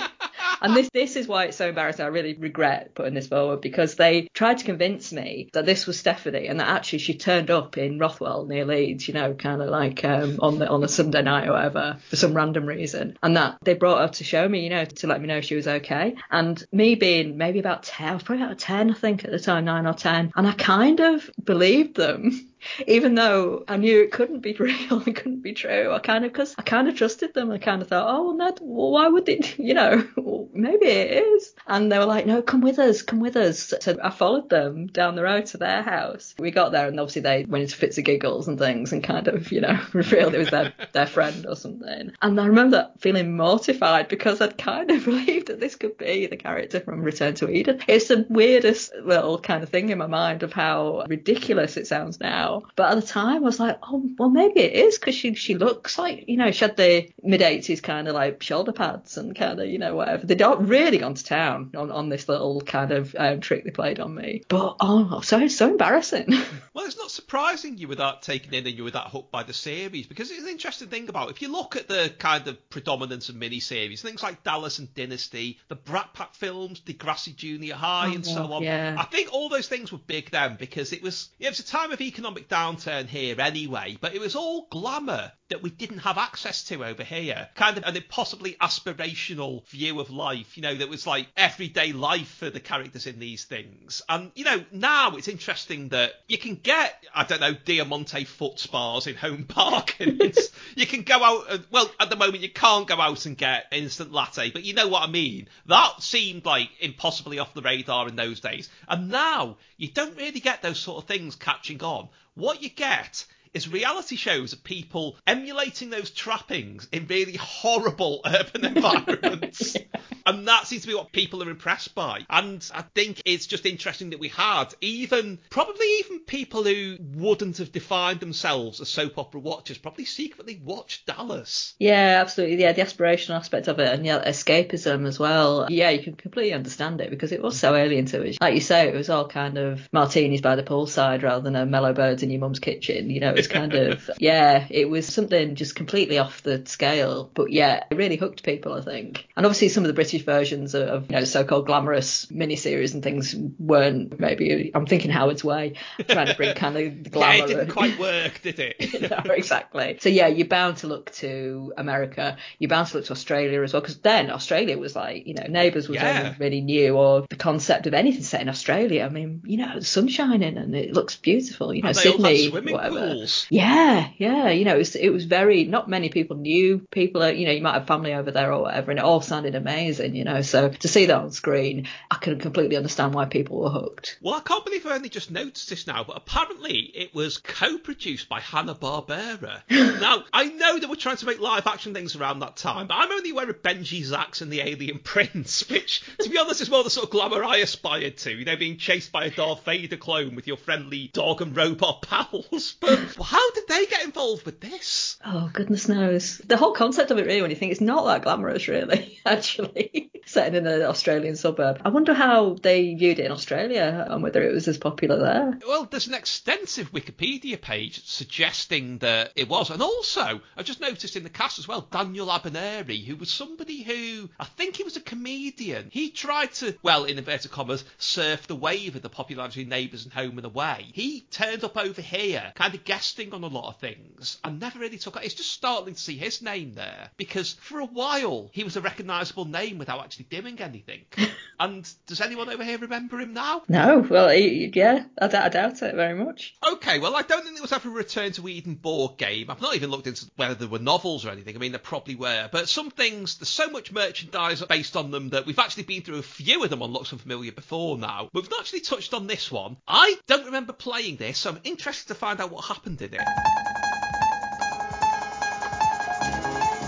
and this this is why it's so embarrassing. I really regret putting this forward because they tried to convince me that this was Stephanie and that actually she turned up in Rothwell near Leeds, you know, kind of like um, on the on a Sunday night or whatever for some random reason, and that they brought her to show me, you know, to let me know she was okay. And me being maybe about ten, I was probably about ten, I think at the time, nine or ten, and I kind of believed them. [LAUGHS] Even though I knew it couldn't be [LAUGHS] real, it couldn't be true, I kind of because I kind of trusted them. I kind of thought, oh, well, no, well, why would it? [LAUGHS] You know, well, maybe it is. And they were like, no, come with us, come with us. So I followed them down the road to their house. We got there, and obviously they went into fits of giggles and things, and kind of, you know, [LAUGHS] revealed it was their their friend or something. And I remember feeling mortified because I'd kind of believed that this could be the character from Return to Eden. It's the weirdest little kind of thing in my mind of how ridiculous it sounds now. But at the time, I was like, oh, well, maybe it is because she she looks like, you know, she had the mid 80s kind of like shoulder pads and kind of, you know, whatever. They'd all really gone to town on, on this little kind of um, trick they played on me. But oh, so so embarrassing. [LAUGHS] Well, it's not surprising you were that taken in and you were that hooked by the series because it's an interesting thing about if you look at the kind of predominance of miniseries, things like Dallas and Dynasty, the Brat Pack films, Degrassi Junior High, Oh, and so on. yeah. I think all those things were big then because it was it was a time of economic downturn here anyway, but it was all glamour that we didn't have access to over here. Kind of an impossibly aspirational view of life, you know, that was like everyday life for the characters in these things. And, you know, now it's interesting that you can get, I don't know, Diamante foot spas in Home Park and [LAUGHS] it's, you can go out, and, well, at the moment you can't go out and get instant latte, but you know what I mean. That seemed like impossibly off the radar in those days. And now you don't really get those sort of things catching on. What you get is reality shows of people emulating those trappings in really horrible [LAUGHS] urban environments. [LAUGHS] And that seems to be what people are impressed by. And I think it's just interesting that we had even, probably even people who wouldn't have defined themselves as soap opera watchers, probably secretly watched Dallas. Yeah, absolutely. Yeah, the aspirational aspect of it and yeah, escapism as well. Yeah, you can completely understand it because it was so alien to us. Like you say, it was all kind of martinis by the poolside rather than a mellow birds in your mum's kitchen. You know, was kind of, yeah, it was something just completely off the scale. But yeah, it really hooked people, I think. And obviously some of the British versions of, you know, so-called glamorous miniseries and things weren't maybe, I'm thinking Howard's Way, trying to bring kind of the glamour. [LAUGHS] Yeah, it didn't quite work, did it? [LAUGHS] no, exactly. So yeah, you're bound to look to America. You're bound to look to Australia as well, because then Australia was like, you know, Neighbours was Yeah. only really new, or the concept of anything set in Australia. I mean, you know, sun's shining and it looks beautiful. You know, And they all had Sydney, whatever. pools. Yeah, yeah. You know, it was, it was very, not many people knew people, uh, you know, you might have family over there or whatever, and it all sounded amazing, you know. So to see that on screen, I can completely understand why people were hooked. Well, I can't believe I only just noticed this now, but apparently it was co-produced by Hanna Barbera. [LAUGHS] now I know they were trying to make live-action things around that time, but I'm only aware of Benji Zax and the Alien [LAUGHS] Prince, which, to be honest, is more the sort of glamour I aspired to. You know, being chased by a Darth Vader clone with your friendly dog and robot pals. [LAUGHS] But how did they get involved with this? Oh, goodness knows. The whole concept of it, really, when you think it's not that glamorous, really, [LAUGHS] actually, setting in an Australian suburb. I wonder how they viewed it in Australia and whether it was as popular there. Well, there's an extensive Wikipedia page suggesting that it was. And also, I just noticed in the cast as well, Daniel Abineri, who was somebody who, I think he was a comedian. He tried to, well, in inverted commas, surf the wave of the popularity of Neighbours and Home and Away. He turned up over here, kind of guesting on a lot of things, and never really took it. It's just startling to see his name there, because for a while, he was a recognisable name without actually doing anything. [LAUGHS] and does anyone over here remember him now? No, well, he- yeah, I, d- I doubt it very much. Okay, well, I don't think there was ever a Return to Eden board game. I've not even looked into whether there were novels or anything. I mean, there probably were. But some things, there's so much merchandise based on them that we've actually been through a few of them on Looks Unfamiliar before now. We've not actually touched on this one. I don't remember playing this, so I'm interested to find out what happened in it.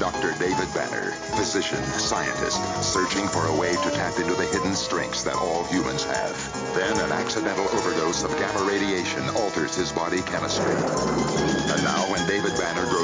Dr. David Banner, physician, scientist, searching for a way to tap into the hidden strengths that all humans have. Then an accidental overdose of gamma radiation alters his body chemistry. And now when David Banner grows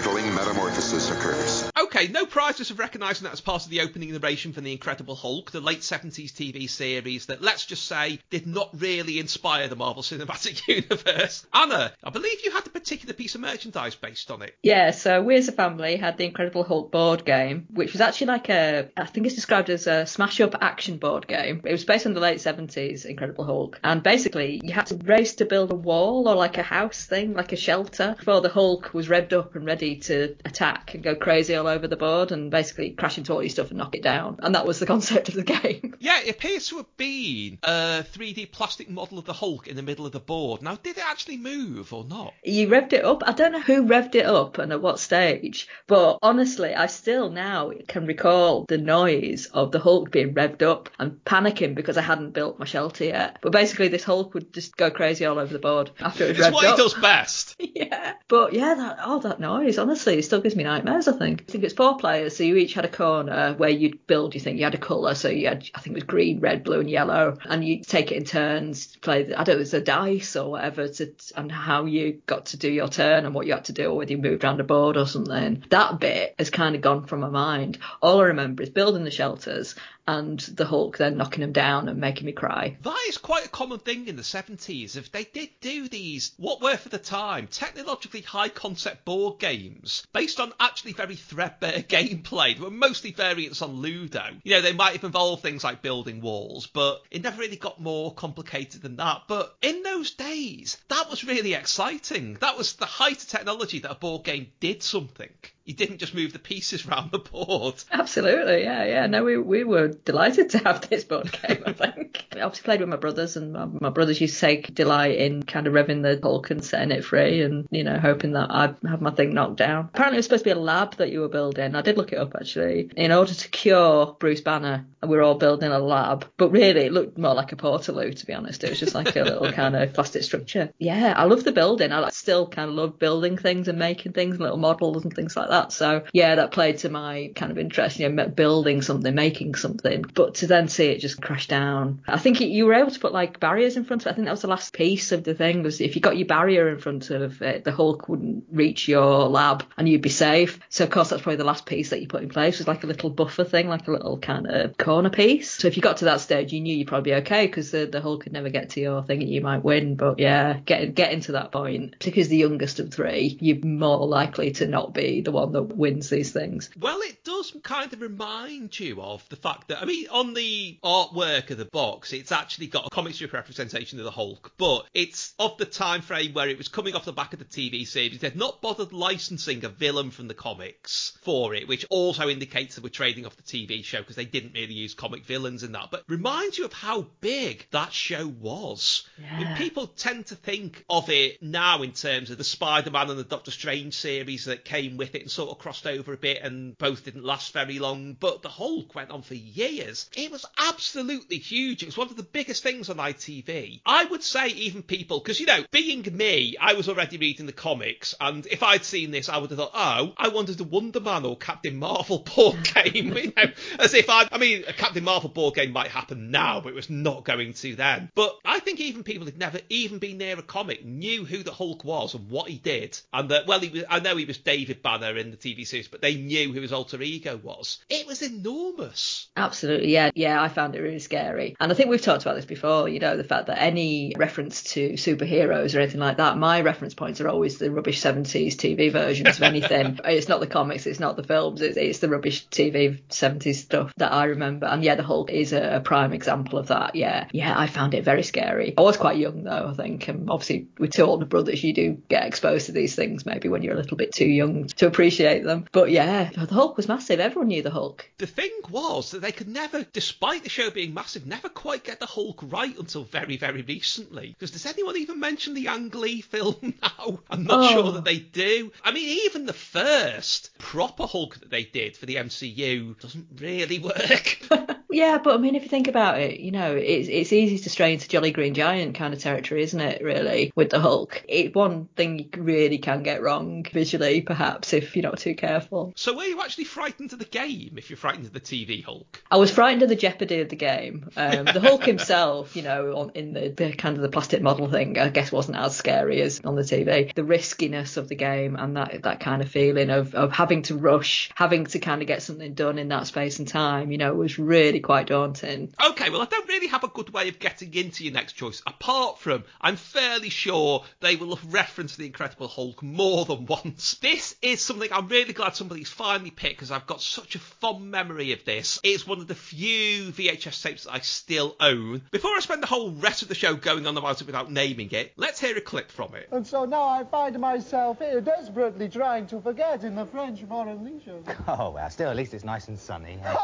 startling metamorphosis occurs. Okay, no prizes of recognising that as part of the opening narration from The Incredible Hulk, the late 70s TV series that, let's just say, did not really inspire the Marvel Cinematic [LAUGHS] Universe. Anna, I believe you had a particular piece of merchandise based on it. Yeah, so we as a family had the Incredible Hulk board game, which was actually like a, I think it's described as a smash up action board game. It was based on the late 70s Incredible Hulk. And basically, you had to race to build a wall or like a house thing, like a shelter, before the Hulk was revved up and ready to attack and go crazy all over the board and basically crash into all your stuff and knock it down. And that was the [LAUGHS] concept of the game. [LAUGHS] Yeah, it appears to have been a 3D plastic model of the Hulk in the middle of the board. Now, did it actually move or not? You revved it up. I don't know who revved it up and at what stage, but honestly, I still now can recall the noise of the Hulk being revved up and panicking because I hadn't built my shelter yet. But basically, this Hulk would just go crazy all over the board after it was It's revved what up. he does best. [LAUGHS] yeah. But yeah, that oh that noise, honestly, it still gives me nightmares, I think. I think it's four players, so you each had a corner where you'd build You think You had a colour, so you had I think it was green, red, blue and yellow. And you take it in turns play I don't know, it's a dice or whatever to and how you got to do your turn and what you had to do or whether you moved around a board or something. That bit has kind of gone from my mind. All I remember is building the shelters and the Hulk then knocking them down and making me cry. That is quite a common thing in the 70s. If they did do these, what were for the time, technologically high concept board games based on actually very threadbare [LAUGHS] gameplay. They were mostly variants on Ludo. You know, they might have involved things like building walls, but it never really got more complicated than that. But in those days, that was really exciting. That was the height of technology that a board game did something. You didn't just move the pieces around the board. Absolutely, yeah, yeah. No, we we were delighted to have this board game. I think [LAUGHS] I obviously played with my brothers, and my, my brothers used to take delight in kind of revving the Hulk and setting it free, and you know hoping that I'd have my thing knocked down. Apparently, it was supposed to be a lab that you were building. I did look it up actually. In order to cure Bruce Banner, we were all building a lab, but really it looked more like a portaloo to be honest. It was just like a little [LAUGHS] kind of plastic structure. Yeah, I love the building. I like- still kind of love building things and making things, little models and things like that. So yeah, that played to my kind of interest, you know, building something, making something. But to then see it just crash down, I think it, you were able to put like barriers in front of it. I think that was the last piece of the thing was if you got your barrier in front of it, the Hulk wouldn't reach your lab and you'd be safe. So of course that's probably the last piece that you put in place was like a little buffer thing, like a little kind of corner piece. So if you got to that stage, you knew you'd probably be okay because the, the Hulk could never get to your thing and you might win. But yeah, getting getting to that point, particularly as the youngest of three, you're more likely to not be the one one that wins these things. Well, it does kind of remind you of the fact that, I mean, on the artwork of the box, it's actually got a comic strip representation of the Hulk, but it's of the time frame where it was coming off the back of the TV series. They've not bothered licensing a villain from the comics for it, which also indicates that we're trading off the TV show because they didn't really use comic villains in that. But reminds you of how big that show was. I mean, Yeah. people tend to think of it now in terms of the Spider-Man and the Doctor Strange series that came with it sort of crossed over a bit and both didn't last very long. But the Hulk went on for years. It was absolutely huge. It was one of the biggest things on ITV. I would say even people, because you know, being me, I was already reading the comics, and if I'd seen this, I would have thought, oh, I wanted a Wonder Man or Captain Marvel [LAUGHS] board game. [LAUGHS] you know, as if I, I mean, a Captain Marvel board game might happen now, but it was not going to then. But I think even people who'd never even been near a comic knew who the Hulk was and what he did, and that well, he was, I know he was David Banner in the TV series, but they knew who his alter ego was. It was enormous. Absolutely, yeah, yeah. I found it really scary, and I think we've talked about this before. You know, the fact that any reference to superheroes or anything like that, my reference points are always the rubbish seventies TV versions of anything. [LAUGHS] it's not the comics, it's not the films, it's, it's the rubbish TV seventies stuff that I remember. And yeah, the Hulk is a, a prime example of that. Yeah, yeah. I found it very scary. I was quite young though, I think, and obviously with two older brothers, you do get exposed to these things maybe when you're a little bit too young to appreciate them. But yeah, the Hulk was massive. Everyone knew the Hulk. The thing was that they could never, despite the show being massive, never quite get the Hulk right until very, very recently. Because does anyone even mention the Ang Lee [LAUGHS] film now? I'm not Oh. sure that they do. I mean, even the first proper Hulk that they did for the MCU doesn't really work. [LAUGHS] [LAUGHS] Yeah, but I mean, if you think about it, you know, it's it's easy to stray into Jolly Green Giant kind of territory, isn't it? Really, with the Hulk, it one thing you really can get wrong visually, perhaps if you're not too careful. so were you actually frightened of the game if you're frightened of the TV Hulk? I was frightened of the jeopardy of the game. Um, the Hulk himself, you know, on, in the, the kind of the plastic model thing, I guess wasn't as scary as on the TV. The riskiness of the game and that that kind of feeling of of having to rush, having to kind of get something done in that space and time, you know, was really quite daunting. Okay, well, I don't really have a good way of getting into your next choice, apart from I'm fairly sure they will have referenced the Incredible Hulk more than [LAUGHS] once. This is something I'm really glad somebody's finally picked because I've got such a fond memory of this. It's one of the few VHS tapes that I still own. Before I spend the whole rest of the show going on about it without naming it, let's hear a clip from it. And so now I find myself here desperately trying to forget in the French Foreign Legion. [LAUGHS] Oh, well, still, at least it's nice and sunny. [LAUGHS] that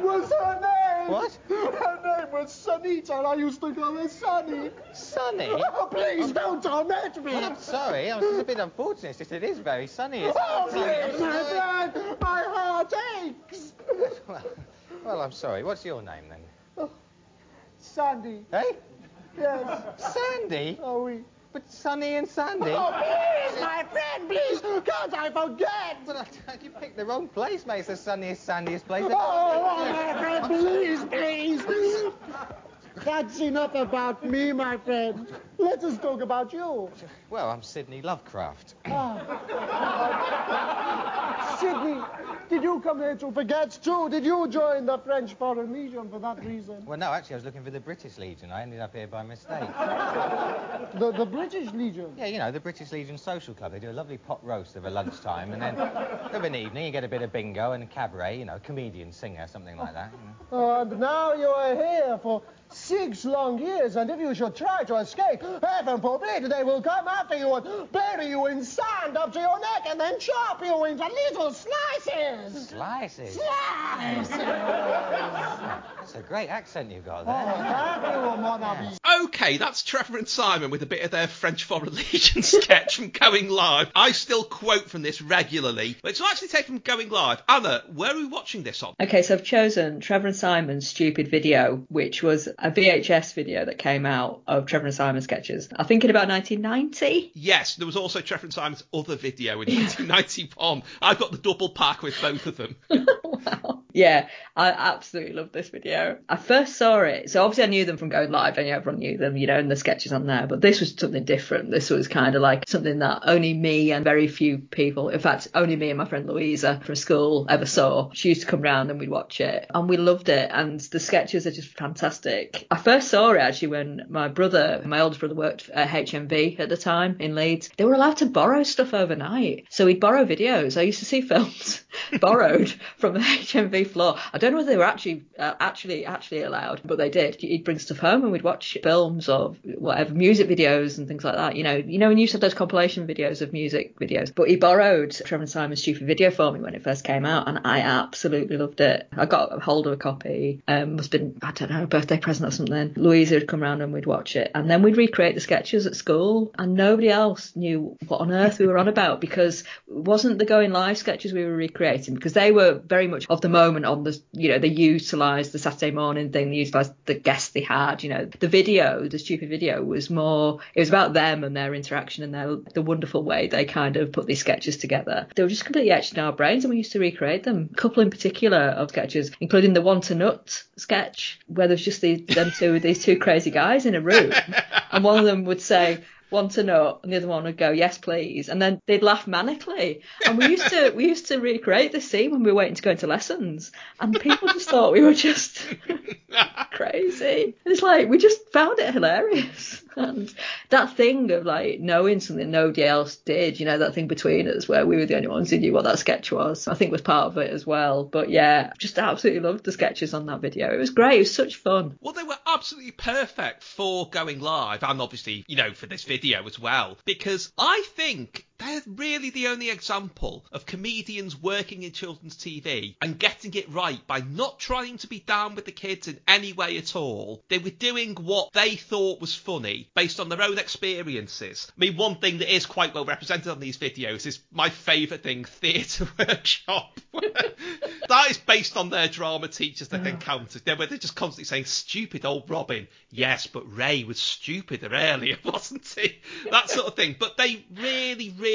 was her name! What? Her name was Sunita, and I used to call her Sunny. Sunny? [LAUGHS] Oh, please don't torment me! Well, I'm sorry. I was just a bit unfortunate. Just it is very sunny. It's Oh, please, my friend! My heart aches! Well, well, I'm sorry. What's your name then? Oh, Sandy. Hey? Yes. Sandy? Oh, we. But Sunny and Sandy? Oh, please, my friend, please! Can't I forget? But I, you picked the wrong place, mate. It's the sunniest, sandiest place. Oh, oh, my friend, please, please! That's enough about me, my friend. Let us talk about you. Well, I'm Sidney Lovecraft. Ah. Sydney, did you come here to forget too? Did you join the French Foreign Legion for that reason? Well, no, actually, I was looking for the British Legion. I ended up here by mistake. [LAUGHS] The, the British Legion? Yeah, you know, the British Legion Social Club. They do a lovely pot roast over lunchtime, and then [LAUGHS] of an evening you get a bit of bingo and a cabaret, you know, comedian, singer, something like that. You know. Uh, oh, and now you are here for six long years, and if you should try to escape, heaven forbid, they will come after you and bury you in sand up to your neck and then chop you into little slices. Slices. Slices. That's a great accent you've got there. Oh, thank you, oh, mon ami. Okay, that's Trevor and Simon with a bit of their French Foreign [LAUGHS] Legion sketch from Going Live. I still quote from this regularly, but it's actually taken from Going Live. Anna, where are we watching this on? Okay, so I've chosen Trevor and Simon's stupid video, which was a VHS video that came out of Trevor and Simon sketches. I think in about 1990. Yes, there was also Trevor and Simon's other video in 1991. I've got the double pack with both of them. [LAUGHS] Yeah, I absolutely love this video. I first saw it, so obviously I knew them from going live, and everyone knew them, you know, and the sketches on there. But this was something different. This was kind of like something that only me and very few people, in fact, only me and my friend Louisa from school ever saw. She used to come round and we'd watch it, and we loved it. And the sketches are just fantastic. I first saw it actually when my brother, my oldest brother, worked at HMV at the time in Leeds. They were allowed to borrow stuff overnight, so we'd borrow videos. I used to see [LAUGHS] films [LAUGHS] borrowed from the HMV floor. I don't know whether they were actually uh, actually actually allowed, but they did. He'd bring stuff home and we'd watch films or whatever music videos and things like that. You know, you know when you have those compilation videos of music videos. But he borrowed Trevor Simon's stupid video for me when it first came out, and I absolutely loved it. I got a hold of a copy. Um, must have been I don't know a birthday present or something. Louisa would come round and we'd watch it, and then we'd recreate the sketches at school, and nobody else knew what on earth we were on about because it wasn't the going live sketches we were recreating because they were very much of the moment on the you know they utilised the Saturday morning thing, they utilised the guests they had. You know the video, the stupid video was more it was about them and their interaction and their the wonderful way they kind of put these sketches together. They were just completely etched in our brains and we used to recreate them. A couple in particular of sketches, including the one to nut sketch where there's just these them two these two crazy guys in a room [LAUGHS] and one of them would say want to know and the other one would go yes please. And then they'd laugh manically. And we used to we used to recreate this scene when we were waiting to go into lessons. And people just thought we were just [LAUGHS] crazy. And it's like we just found it hilarious. And that thing of like knowing something nobody else did you know that thing between us where we were the only ones who knew what that sketch was. I think was part of it as well. But yeah just absolutely loved the sketches on that video. It was great. It was such fun. Well, they were absolutely perfect for going live and obviously, you know, for this video as well. Because I think they're really the only example of comedians working in children's TV and getting it right by not trying to be down with the kids in any way at all. They were doing what they thought was funny based on their own experiences. I mean, one thing that is quite well represented on these videos is my favourite thing, [LAUGHS] Theatre Workshop. [LAUGHS] that is based on their drama teachers they've encountered, where they're just constantly saying, stupid old Robin. Yes, but Ray was stupider earlier, [LAUGHS] wasn't he? That sort of thing. But they really, really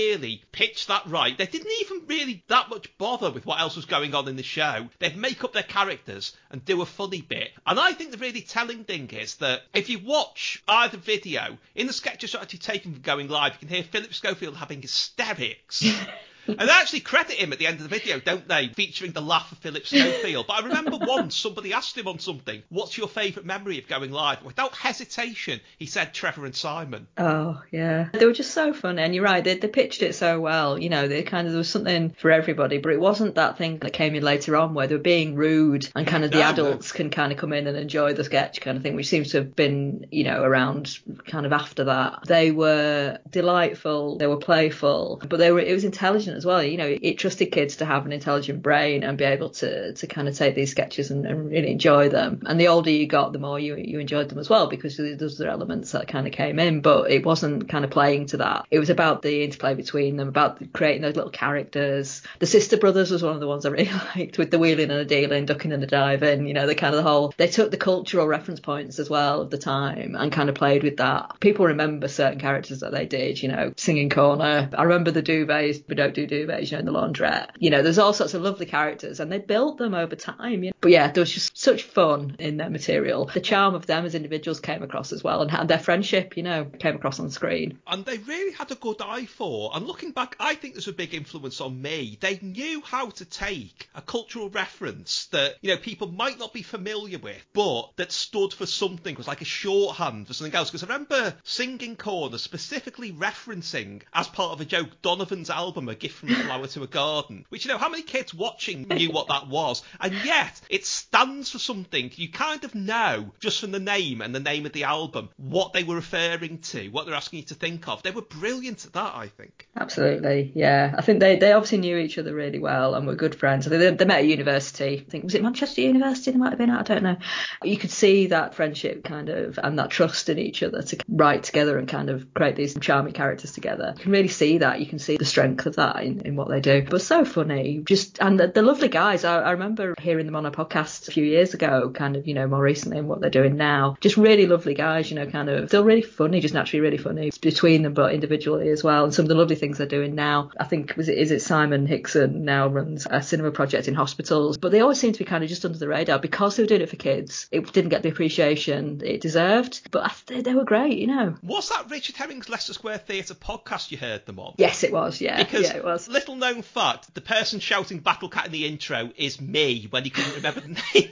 pitched that right. They didn't even really that much bother with what else was going on in the show. They'd make up their characters and do a funny bit. And I think the really telling thing is that if you watch either video, in the sketches are actually taken from going live, you can hear Philip Schofield having hysterics. [LAUGHS] And they actually credit him at the end of the video, don't they? Featuring the laugh of Philip Schofield. But I remember [LAUGHS] once somebody asked him on something, What's your favourite memory of going live? Without hesitation, he said Trevor and Simon. Oh yeah, they were just so funny, and you're right. They, they pitched it so well. You know, they kind of there was something for everybody, but it wasn't that thing that came in later on where they were being rude and kind of the No, no. adults can kind of come in and enjoy the sketch kind of thing, which seems to have been you know around kind of after that. They were delightful, they were playful, but they were it was intelligent as well. You know, it trusted kids to have an intelligent brain and be able to to kind of take these sketches and, and really enjoy them. And the older you got, the more you you enjoyed them as well because there's other elements that kind of came in, but it wasn't kind of playing to that. It was about the interplay between them, about creating those little characters. The Sister Brothers was one of the ones I really [LAUGHS] liked with the wheeling and the dealing, ducking and the diving. You know, the kind of the whole. They took the cultural reference points as well of the time and kind of played with that. People remember certain characters that they did. You know, singing corner. I remember the duvets, but don't do duvets. You know, in the laundrette. You know, there's all sorts of lovely characters, and they built them over time. You know? But yeah, there was just such fun in their material. The charm of them as individuals came across as well, and how their friendship, you know, came across on screen. And they really had a good eye for, and looking back, I think there's a big influence on me. They knew how to take a cultural reference that, you know, people might not be familiar with, but that stood for something, was like a shorthand for something else. Because I remember Singing Corner specifically referencing, as part of a joke, Donovan's album, A Gift from a Flower to a Garden, which, you know, how many kids watching knew what that was? And yet, it stands for something. You kind of know, just from the name and the name of the album, what they were referring to, what they're asking you to think of. They were brilliant at that, I think. Absolutely, yeah. I think they, they obviously knew each other really well and were good friends. They, they met at university. I think was it Manchester University? They might have been at. I don't know. You could see that friendship kind of and that trust in each other to write together and kind of create these charming characters together. You can really see that. You can see the strength of that in, in what they do. But so funny, just and the, the lovely guys. I, I remember hearing them on a podcast a few years ago, kind of you know more recently and what they're doing now. Just really lovely guys, you know, kind of still really funny, just naturally really funny It's between them, but individually as well. And some of the lovely things they're doing now. I think was it is it Simon Hickson now runs a cinema project in hospitals, but they always seem to be kind of just under the radar because they were doing it for kids. It didn't get the appreciation it deserved, but I, they, they were great, you know. Was that Richard Herring's Leicester Square Theatre podcast you heard them on? Yes, it was. Yeah, Because yeah, it was. little known fact, the person shouting Battle Cat in the intro is me when he couldn't remember [LAUGHS] the name.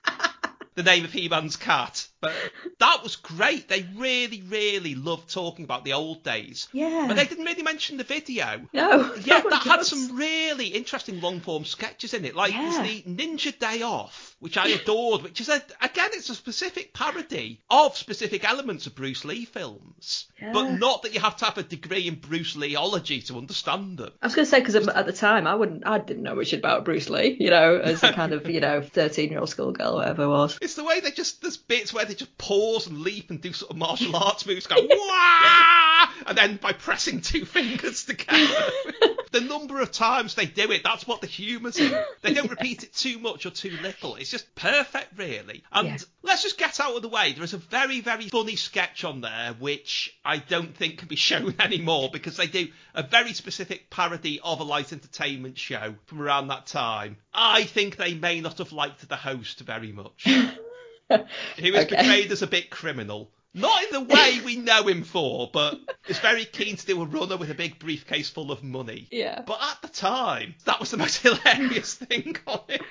[LAUGHS] the name of He-Man's cat. But that was great. They really, really loved talking about the old days. Yeah. But they didn't really mention the video. No. [LAUGHS] Oh yeah, no that had some really interesting long form sketches in it. Like Yeah. there's the Ninja Day Off, which I adored, which is a again it's a specific parody of specific elements of Bruce Lee films. Yeah. But not that you have to have a degree in Bruce Leeology to understand them. I was going to say because at the time I wouldn't, I didn't know much about Bruce Lee, you know, as a kind of you know [LAUGHS] thirteen-year-old schoolgirl, whatever it was. It's the way they just there's bits where they just pause and leap and do sort of martial arts moves, go wah, and then by pressing two fingers together. [LAUGHS] the number of times they do it, that's what the humour's in. They don't repeat it too much or too little. It's just perfect, really. And Yeah. let's just get out of the way. There is a very, very funny sketch on there which I don't think can be [LAUGHS] shown anymore because they do a very specific parody of a light entertainment show from around that time. I think they may not have liked the host very much. [LAUGHS] [LAUGHS] He was Okay. portrayed as a bit criminal. Not in the way we [LAUGHS] know him for, but is very keen to do a runner with a big briefcase full of money. Yeah. But at the time, that was the most [LAUGHS] hilarious thing on it.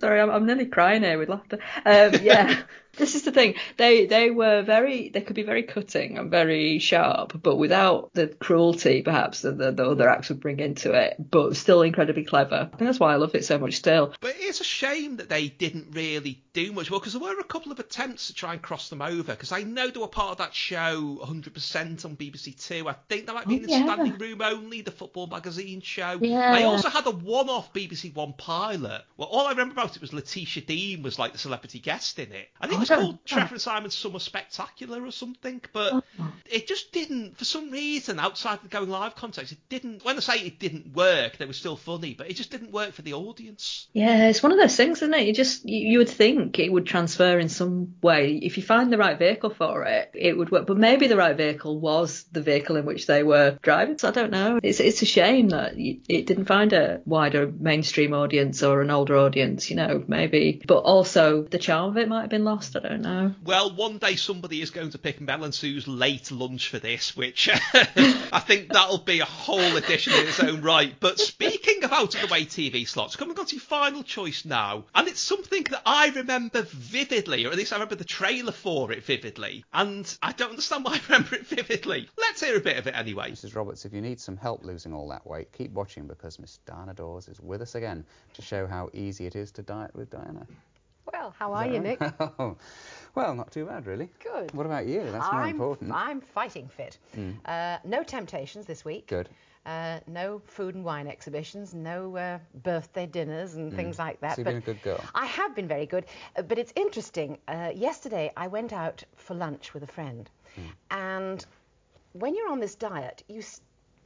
Sorry, I'm, I'm nearly crying here with laughter. Um, yeah, this is the thing. They they were very they could be very cutting and very sharp, but without the cruelty perhaps that the, the other acts would bring into it. But still incredibly clever. I think that's why I love it so much. Still, But it's a shame that they didn't really do much well because there were a couple of attempts to try and cross them over because I know they were part of that show 100% on BBC Two. I think that might be Oh, in yeah. Standing Room Only, the football magazine show. Yeah. I also had a one-off BBC One pilot. Well, all I remember about it was Letitia Dean was like the celebrity guest in it. I think it was called Trevor and Simon's Summer Spectacular or something, but Oh. it just didn't, for some reason, outside the going live context, it didn't. When I say it didn't work, they were still funny, but it just didn't work for the audience. yeah, it's one of those things, isn't it? You just you, you would think it would transfer in some way if you find the right vehicle for it. It would work, but maybe the right vehicle was the vehicle in which they were driving. So I don't know. It's it's a shame that it didn't find a wider mainstream audience or an older audience. You know, maybe, but also the charm of it might have been lost. I don't know. Well, one day somebody is going to pick Mel and Sue's late lunch for this, which [LAUGHS] I think that'll be a whole edition in its own right. But speaking of out of the way TV slots, coming on to your final choice now, and it's something that I remember vividly, or at least I remember the trailer for it vividly, and I don't understand why I remember it vividly. Let's hear a bit of it anyway. Mrs. Roberts, if you need some help losing all that weight, keep watching because Miss Diana Dors is with us again to show how easy it is to diet with Diana. Well, how are you? Nick? Oh, [LAUGHS] well, not too bad, really. Good. What about you? That's more I'm, important. I'm fighting fit. Mm. Uh, no temptations this week. Good. Uh, no food and wine exhibitions, no uh, birthday dinners and Mm. things like that. So you've but been a good girl. I have been very good, uh, but it's interesting. Uh, yesterday, I went out for lunch with a friend, Hmm. and when you're on this diet, you s-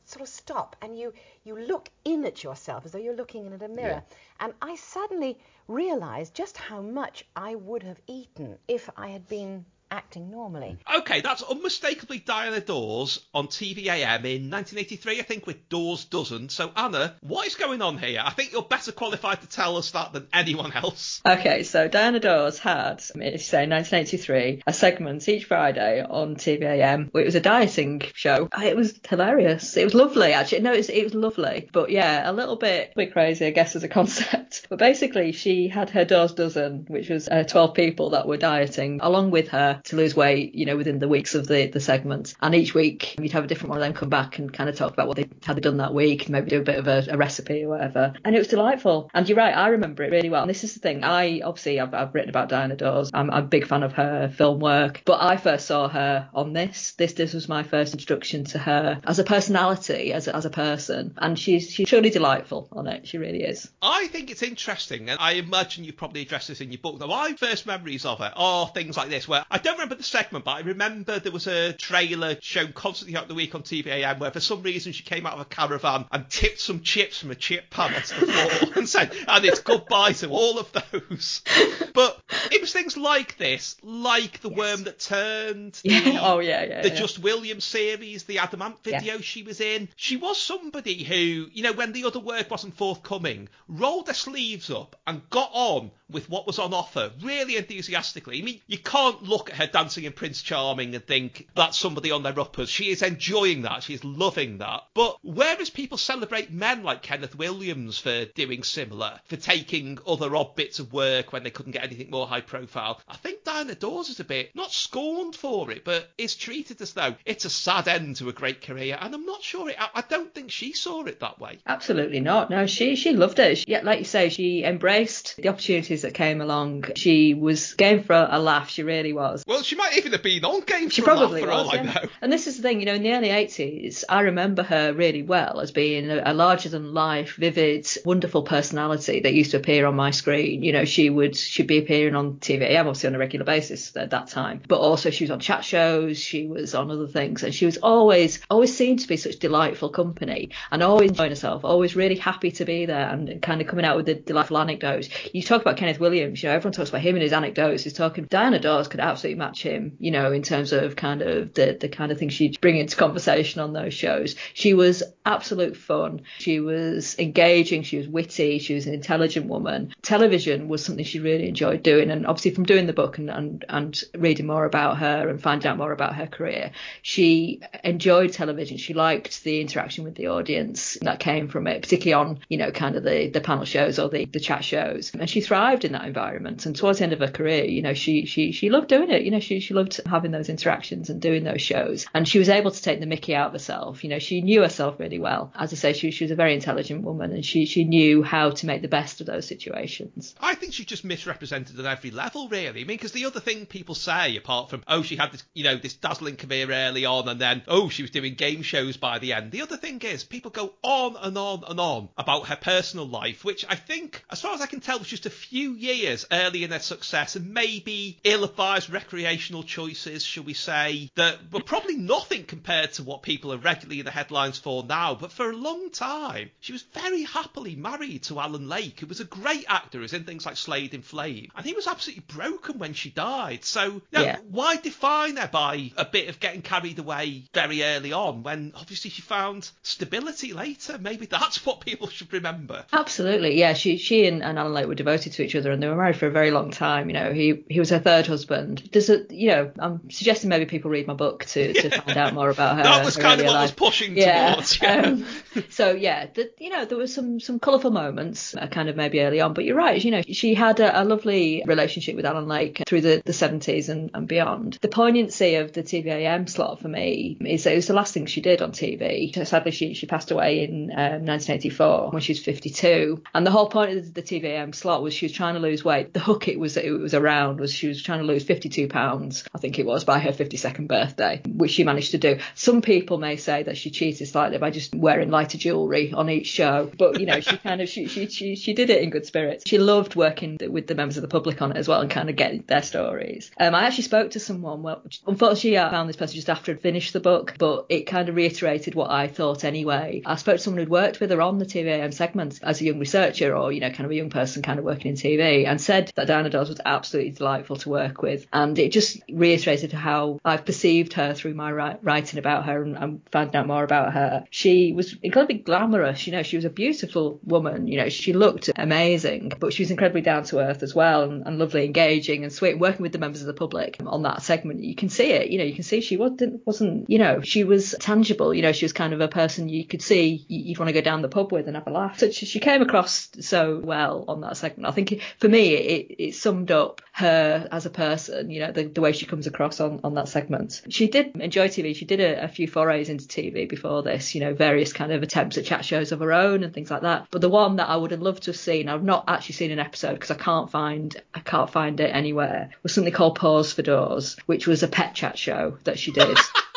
sort of stop and you you look in at yourself as though you're looking in at a mirror. And I suddenly realised just how much I would have eaten if I had been acting normally. Okay, that's unmistakably Diana Dors on TVAM in 1983, I think, with Dors Dozen. So, Anna, what is going on here? I think you're better qualified to tell us that than anyone else. Okay, so Diana Dors had, it's say 1983, a segment each Friday on TVAM. It was a dieting show. It was hilarious. It was lovely, actually. No, it was, it was lovely. But yeah, a little bit, a bit crazy, I guess, as a [LAUGHS] concept. But basically, she had her Dors Dozen, which was uh, 12 people that were dieting along with her to lose weight, you know, within the weeks of the, the segment. And each week, you'd have a different one of them come back and kind of talk about what they had done that week, maybe do a bit of a, a recipe or whatever. And it was delightful. And you're right, I remember it really well. And this is the thing, I obviously I've, I've written about Diana Dors. I'm, I'm a big fan of her film work, but I first saw her on this. This this was my first introduction to her as a personality, as a, as a person, and she's she's truly delightful on it. She really is. I think it's interesting, and I imagine you probably addressed this in your book. Now, my first memories of it are things like this, where I don't remember the segment, but I remember there was a trailer shown constantly throughout the week on TVAM where for some reason she came out of a caravan and tipped some chips from a chip pan onto the floor [LAUGHS] and said, and it's goodbye to all of those. [LAUGHS] But it was things like this, like The Worm That Turned, the, [LAUGHS] Oh, yeah, yeah, the yeah. Just Williams series, the Adam Ant Yeah. video she was in. She was somebody who, you know, when the other work wasn't forthcoming, rolled her sleeves up and got on with what was on offer really enthusiastically. I mean, you can't look at her dancing in Prince Charming and think that's somebody on their uppers. She is enjoying that. She is loving that. But whereas people celebrate men like Kenneth Williams for doing similar, for taking other odd bits of work when they couldn't get anything more high profile, I think Diana Dors is a bit not scorned for it, but is treated as though it's a sad end to a great career. And I'm not sure it. I, don't think she saw it that way. Absolutely not. No, she she loved it. She, yeah, like you say, she embraced the opportunities that came along. She was game for a laugh. She really was. Well, she might even have been on game She for probably for was. all yeah. I know. And this is the thing, you know, in the early 80s, I remember her really well as being a, a larger than life, vivid, wonderful personality that used to appear on my screen. You know, she would she'd be appearing on TV, obviously on a regular basis at that time, but also she was on chat shows, she was on other things, and she was always always seemed to be such delightful company and always enjoying herself, always really happy to be there and kind of coming out with the delightful anecdotes. You talk about Kenneth Williams, you know, everyone talks about him and his anecdotes. He's talking Diana Dors could absolutely match him, you know, in terms of kind of the the kind of things she'd bring into conversation on those shows. She was absolute fun. She was engaging. She was witty. She was an intelligent woman. Television was something she really enjoyed doing, and obviously from doing the book and and, and reading more about her and finding out more about her career, she enjoyed television. She liked the interaction with the audience that came from it, particularly on you know kind of the the panel shows or the the chat shows, and she thrived in that environment. And towards the end of her career, you know, she she she loved doing it. You know, she she loved having those interactions and doing those shows, and she was able to take the Mickey out of herself. You know, she knew herself really well. As I say, she she was a very intelligent woman, and she she knew how to make the best of those situations. I think she's just misrepresented at every level, really. I mean, because the other thing people say, apart from oh, she had this, you know, this dazzling career early on, and then oh, she was doing game shows by the end. The other thing is, people go on and on and on about her personal life, which I think, as far as I can tell, was just a few years early in their success, and maybe ill-advised recreational choices, shall we say, that were probably nothing compared to what people are regularly in the headlines for now. But for a long time, she was very happily married to Alan Lake, who was a great actor, who was in things like Slade in Flame, and he was absolutely broken when she died. So, you know, Yeah. why define her by a bit of getting carried away very early on when obviously she found stability later? Maybe that's [LAUGHS] what people should remember. Absolutely, yeah. She she and, and Alan Lake were devoted to each other, and they were married for a very long time. You know, he he was her third husband. There's a you know, I'm suggesting maybe people read my book to, to find out more about [LAUGHS] her. That was her kind of what I was pushing yeah. towards. Yeah. Um, so yeah, the, you know, there were some some colourful moments, uh, kind of maybe early on. But you're right. You know, she had a, a lovely relationship with Alan Lake through the, the 70s and, and beyond. The poignancy of the TVAM slot for me is that it was the last thing she did on TV. Sadly, she she passed away in um, 1984 when she was 52. And the whole point of the TVAM slot was she was trying to lose weight. The hook it was it was around was she was trying to lose 52 pounds, I think it was, by her 52nd birthday, which she managed to do. Some people may say that she cheated slightly by just wearing lighter jewellery on each show, but you know she [LAUGHS] kind of she she she, she did it in good spirits. She loved working with the members of the public on it as well and kind of getting their stories. Um, I actually spoke to someone. Well, unfortunately, I found this person just after I'd finished the book, but it kind of reiterated what I thought anyway. I spoke to someone who'd worked with her on the TVAM segment as a young researcher or you know kind of a young person kind of working in TV, and said that Diana Dors was absolutely delightful to work with, and it just reiterated how I've perceived her through my writing about her and, and finding out more about her. She was incredibly glamorous. You know, she was a beautiful woman. You know, she looked amazing, but she was incredibly down to earth as well and, and lovely, engaging and sweet. Working with the members of the public on that segment, you can see it. You know, you can see she wasn't wasn't you know she was tangible. You know, she was kind of a person you could see you- you'd want to go down the pub with and have a laugh. So she, she came across so well on that segment. I think for me it, it summed up her as a person. You know, the, the way she comes across on on that segment. She did enjoy TV. She did a, a few forays into TV before this. You know, various kind of attempts at chat shows of her own and things like that. But the one that I would have loved to have seen, I've not actually seen an episode because I can't find I can't find it anywhere. Was something called Paws for Dors, which was a pet chat show that she did [LAUGHS]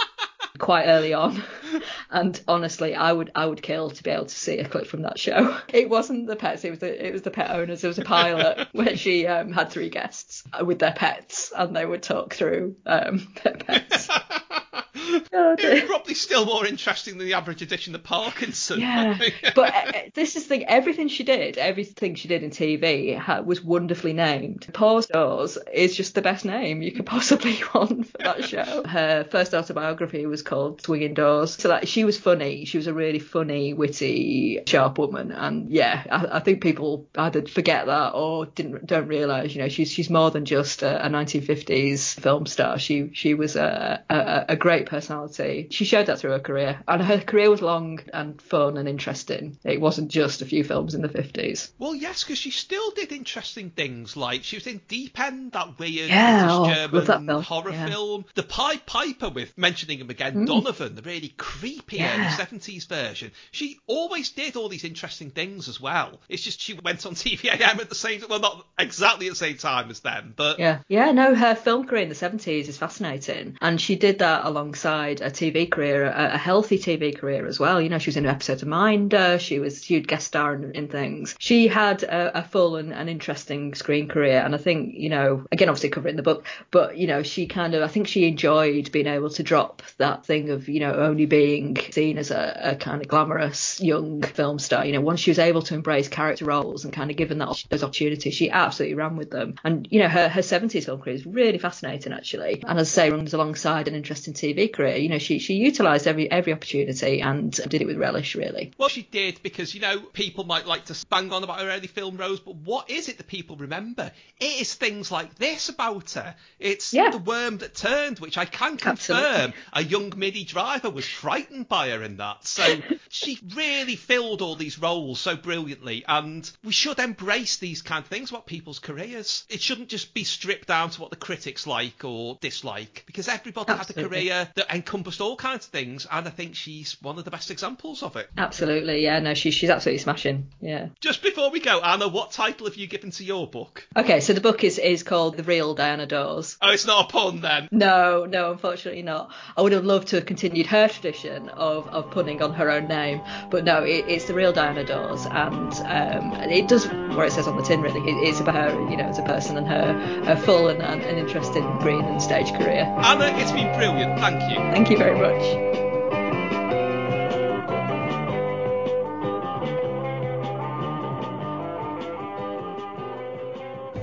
quite early on. [LAUGHS] and honestly, I would I would kill to be able to see a clip from that show. [LAUGHS] It wasn't the pets; it was the it was the pet owners. It was a pilot [LAUGHS] where she um, had three guests with their pets, and they would talk through um, their pets. [LAUGHS] Oh, probably still more interesting than the average edition of Parkinson. Yeah, [LAUGHS] but uh, this is the thing. Everything she did, everything she did in TV ha- was wonderfully named. Paws Dors is just the best name you could possibly [LAUGHS] want for that show. Her first autobiography was called Swinging Dors. So that she was funny. She was a really funny, witty, sharp woman. And yeah, I, I think people either forget that or didn't don't realise. You know, she's she's more than just a, a 1950s film star. She she was a, a a great personality. She showed that through her career, and her career was long and fun and interesting. It wasn't just a few films in the 50s. Well, yes, because she still did interesting things. Like she was in Deep End, that weird Yeah, British oh, German that film, horror yeah. film. The Pied Piper with mentioning him again, Mm. Donovan, the really creepy Yeah. early seventies version. She always did all these interesting things as well. It's just she went on [LAUGHS] TVAM at the same well, not exactly at the same time as them, but Yeah, yeah, no, her film career in the 70s is fascinating. And she did that alongside a TV career, a, a healthy TV career as well. You know, she was in an episode of Minder, she was, would guest star in, in things. She had a, a full and an interesting screen career. And I think, you know, again, obviously cover it in the book, but, you know, she kind of, I think she enjoyed being able to drop that thing of, you know, only being seen as a, a kind of glamorous young film star. You know, once she was able to embrace character roles and kind of given that those opportunities, she absolutely ran with them. And you know, her her 70s film career is really fascinating actually. And as I say, runs alongside an interesting TV career. You know, she she utilised every every opportunity and did it with relish really. Well, she did because you know people might like to bang on about her early film roles, but what is it that people remember? It is things like this about her. It's the worm that turned, which I can confirm Absolutely. a young midi driver was frightened by her in that. So [LAUGHS] she really filled all these roles so brilliantly, and we should embrace these kind of things about people's careers. It shouldn't just be stripped down to what the critics like or dislike, because everybody Absolutely. had a career that encompassed all kinds of things, and I think she's one of the best examples of it. Absolutely, yeah. No, she she's absolutely smashing. Yeah. Just before we go, Anna, what title have you given to your book? Okay, so the book is is called The Real Diana Dors. Oh, it's not a pun then. No, no, unfortunately not. I would have loved to have continued her tradition of, of punning on her own name, but no, it, it's the real Diana Dors, and um, it does what it says on the tin. Really, it, it's about her, you know, as a person and her, her full and, and, and interesting green and stage career. Anna, it's been brilliant. Thank you. Thank you very much.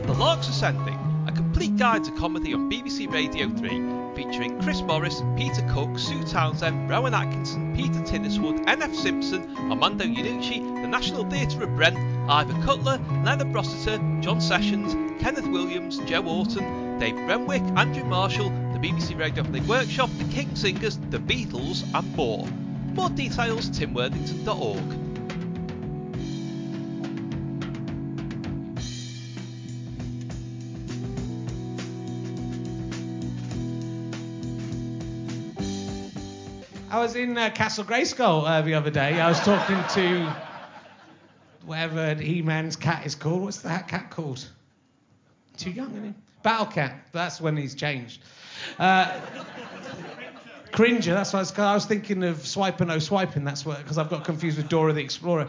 The Larks Ascending, a complete guide to comedy on BBC Radio 3, featuring Chris Morris, Peter Cook, Sue Townsend, Rowan Atkinson, Peter Tinniswood, N.F. Simpson, Armando Iannucci, the National Theatre of Brent, Ivor Cutler, Leonard Rossiter, John Sessions, Kenneth Williams, Joe Orton, Dave Renwick, Andrew Marshall, the BBC Radio Play Workshop, the King Singers, the Beatles, and more. More details, timworthington.org. I was in uh, Castle Grayskull uh, the other day. I was talking to whatever He-Man's cat is called. What's that cat called? Too young, isn't he? Battle Cat. That's when he's changed. Uh, Cringer. That's what I was, I was thinking of Swipe and No Swiping. That's what because I've got confused with Dora the Explorer.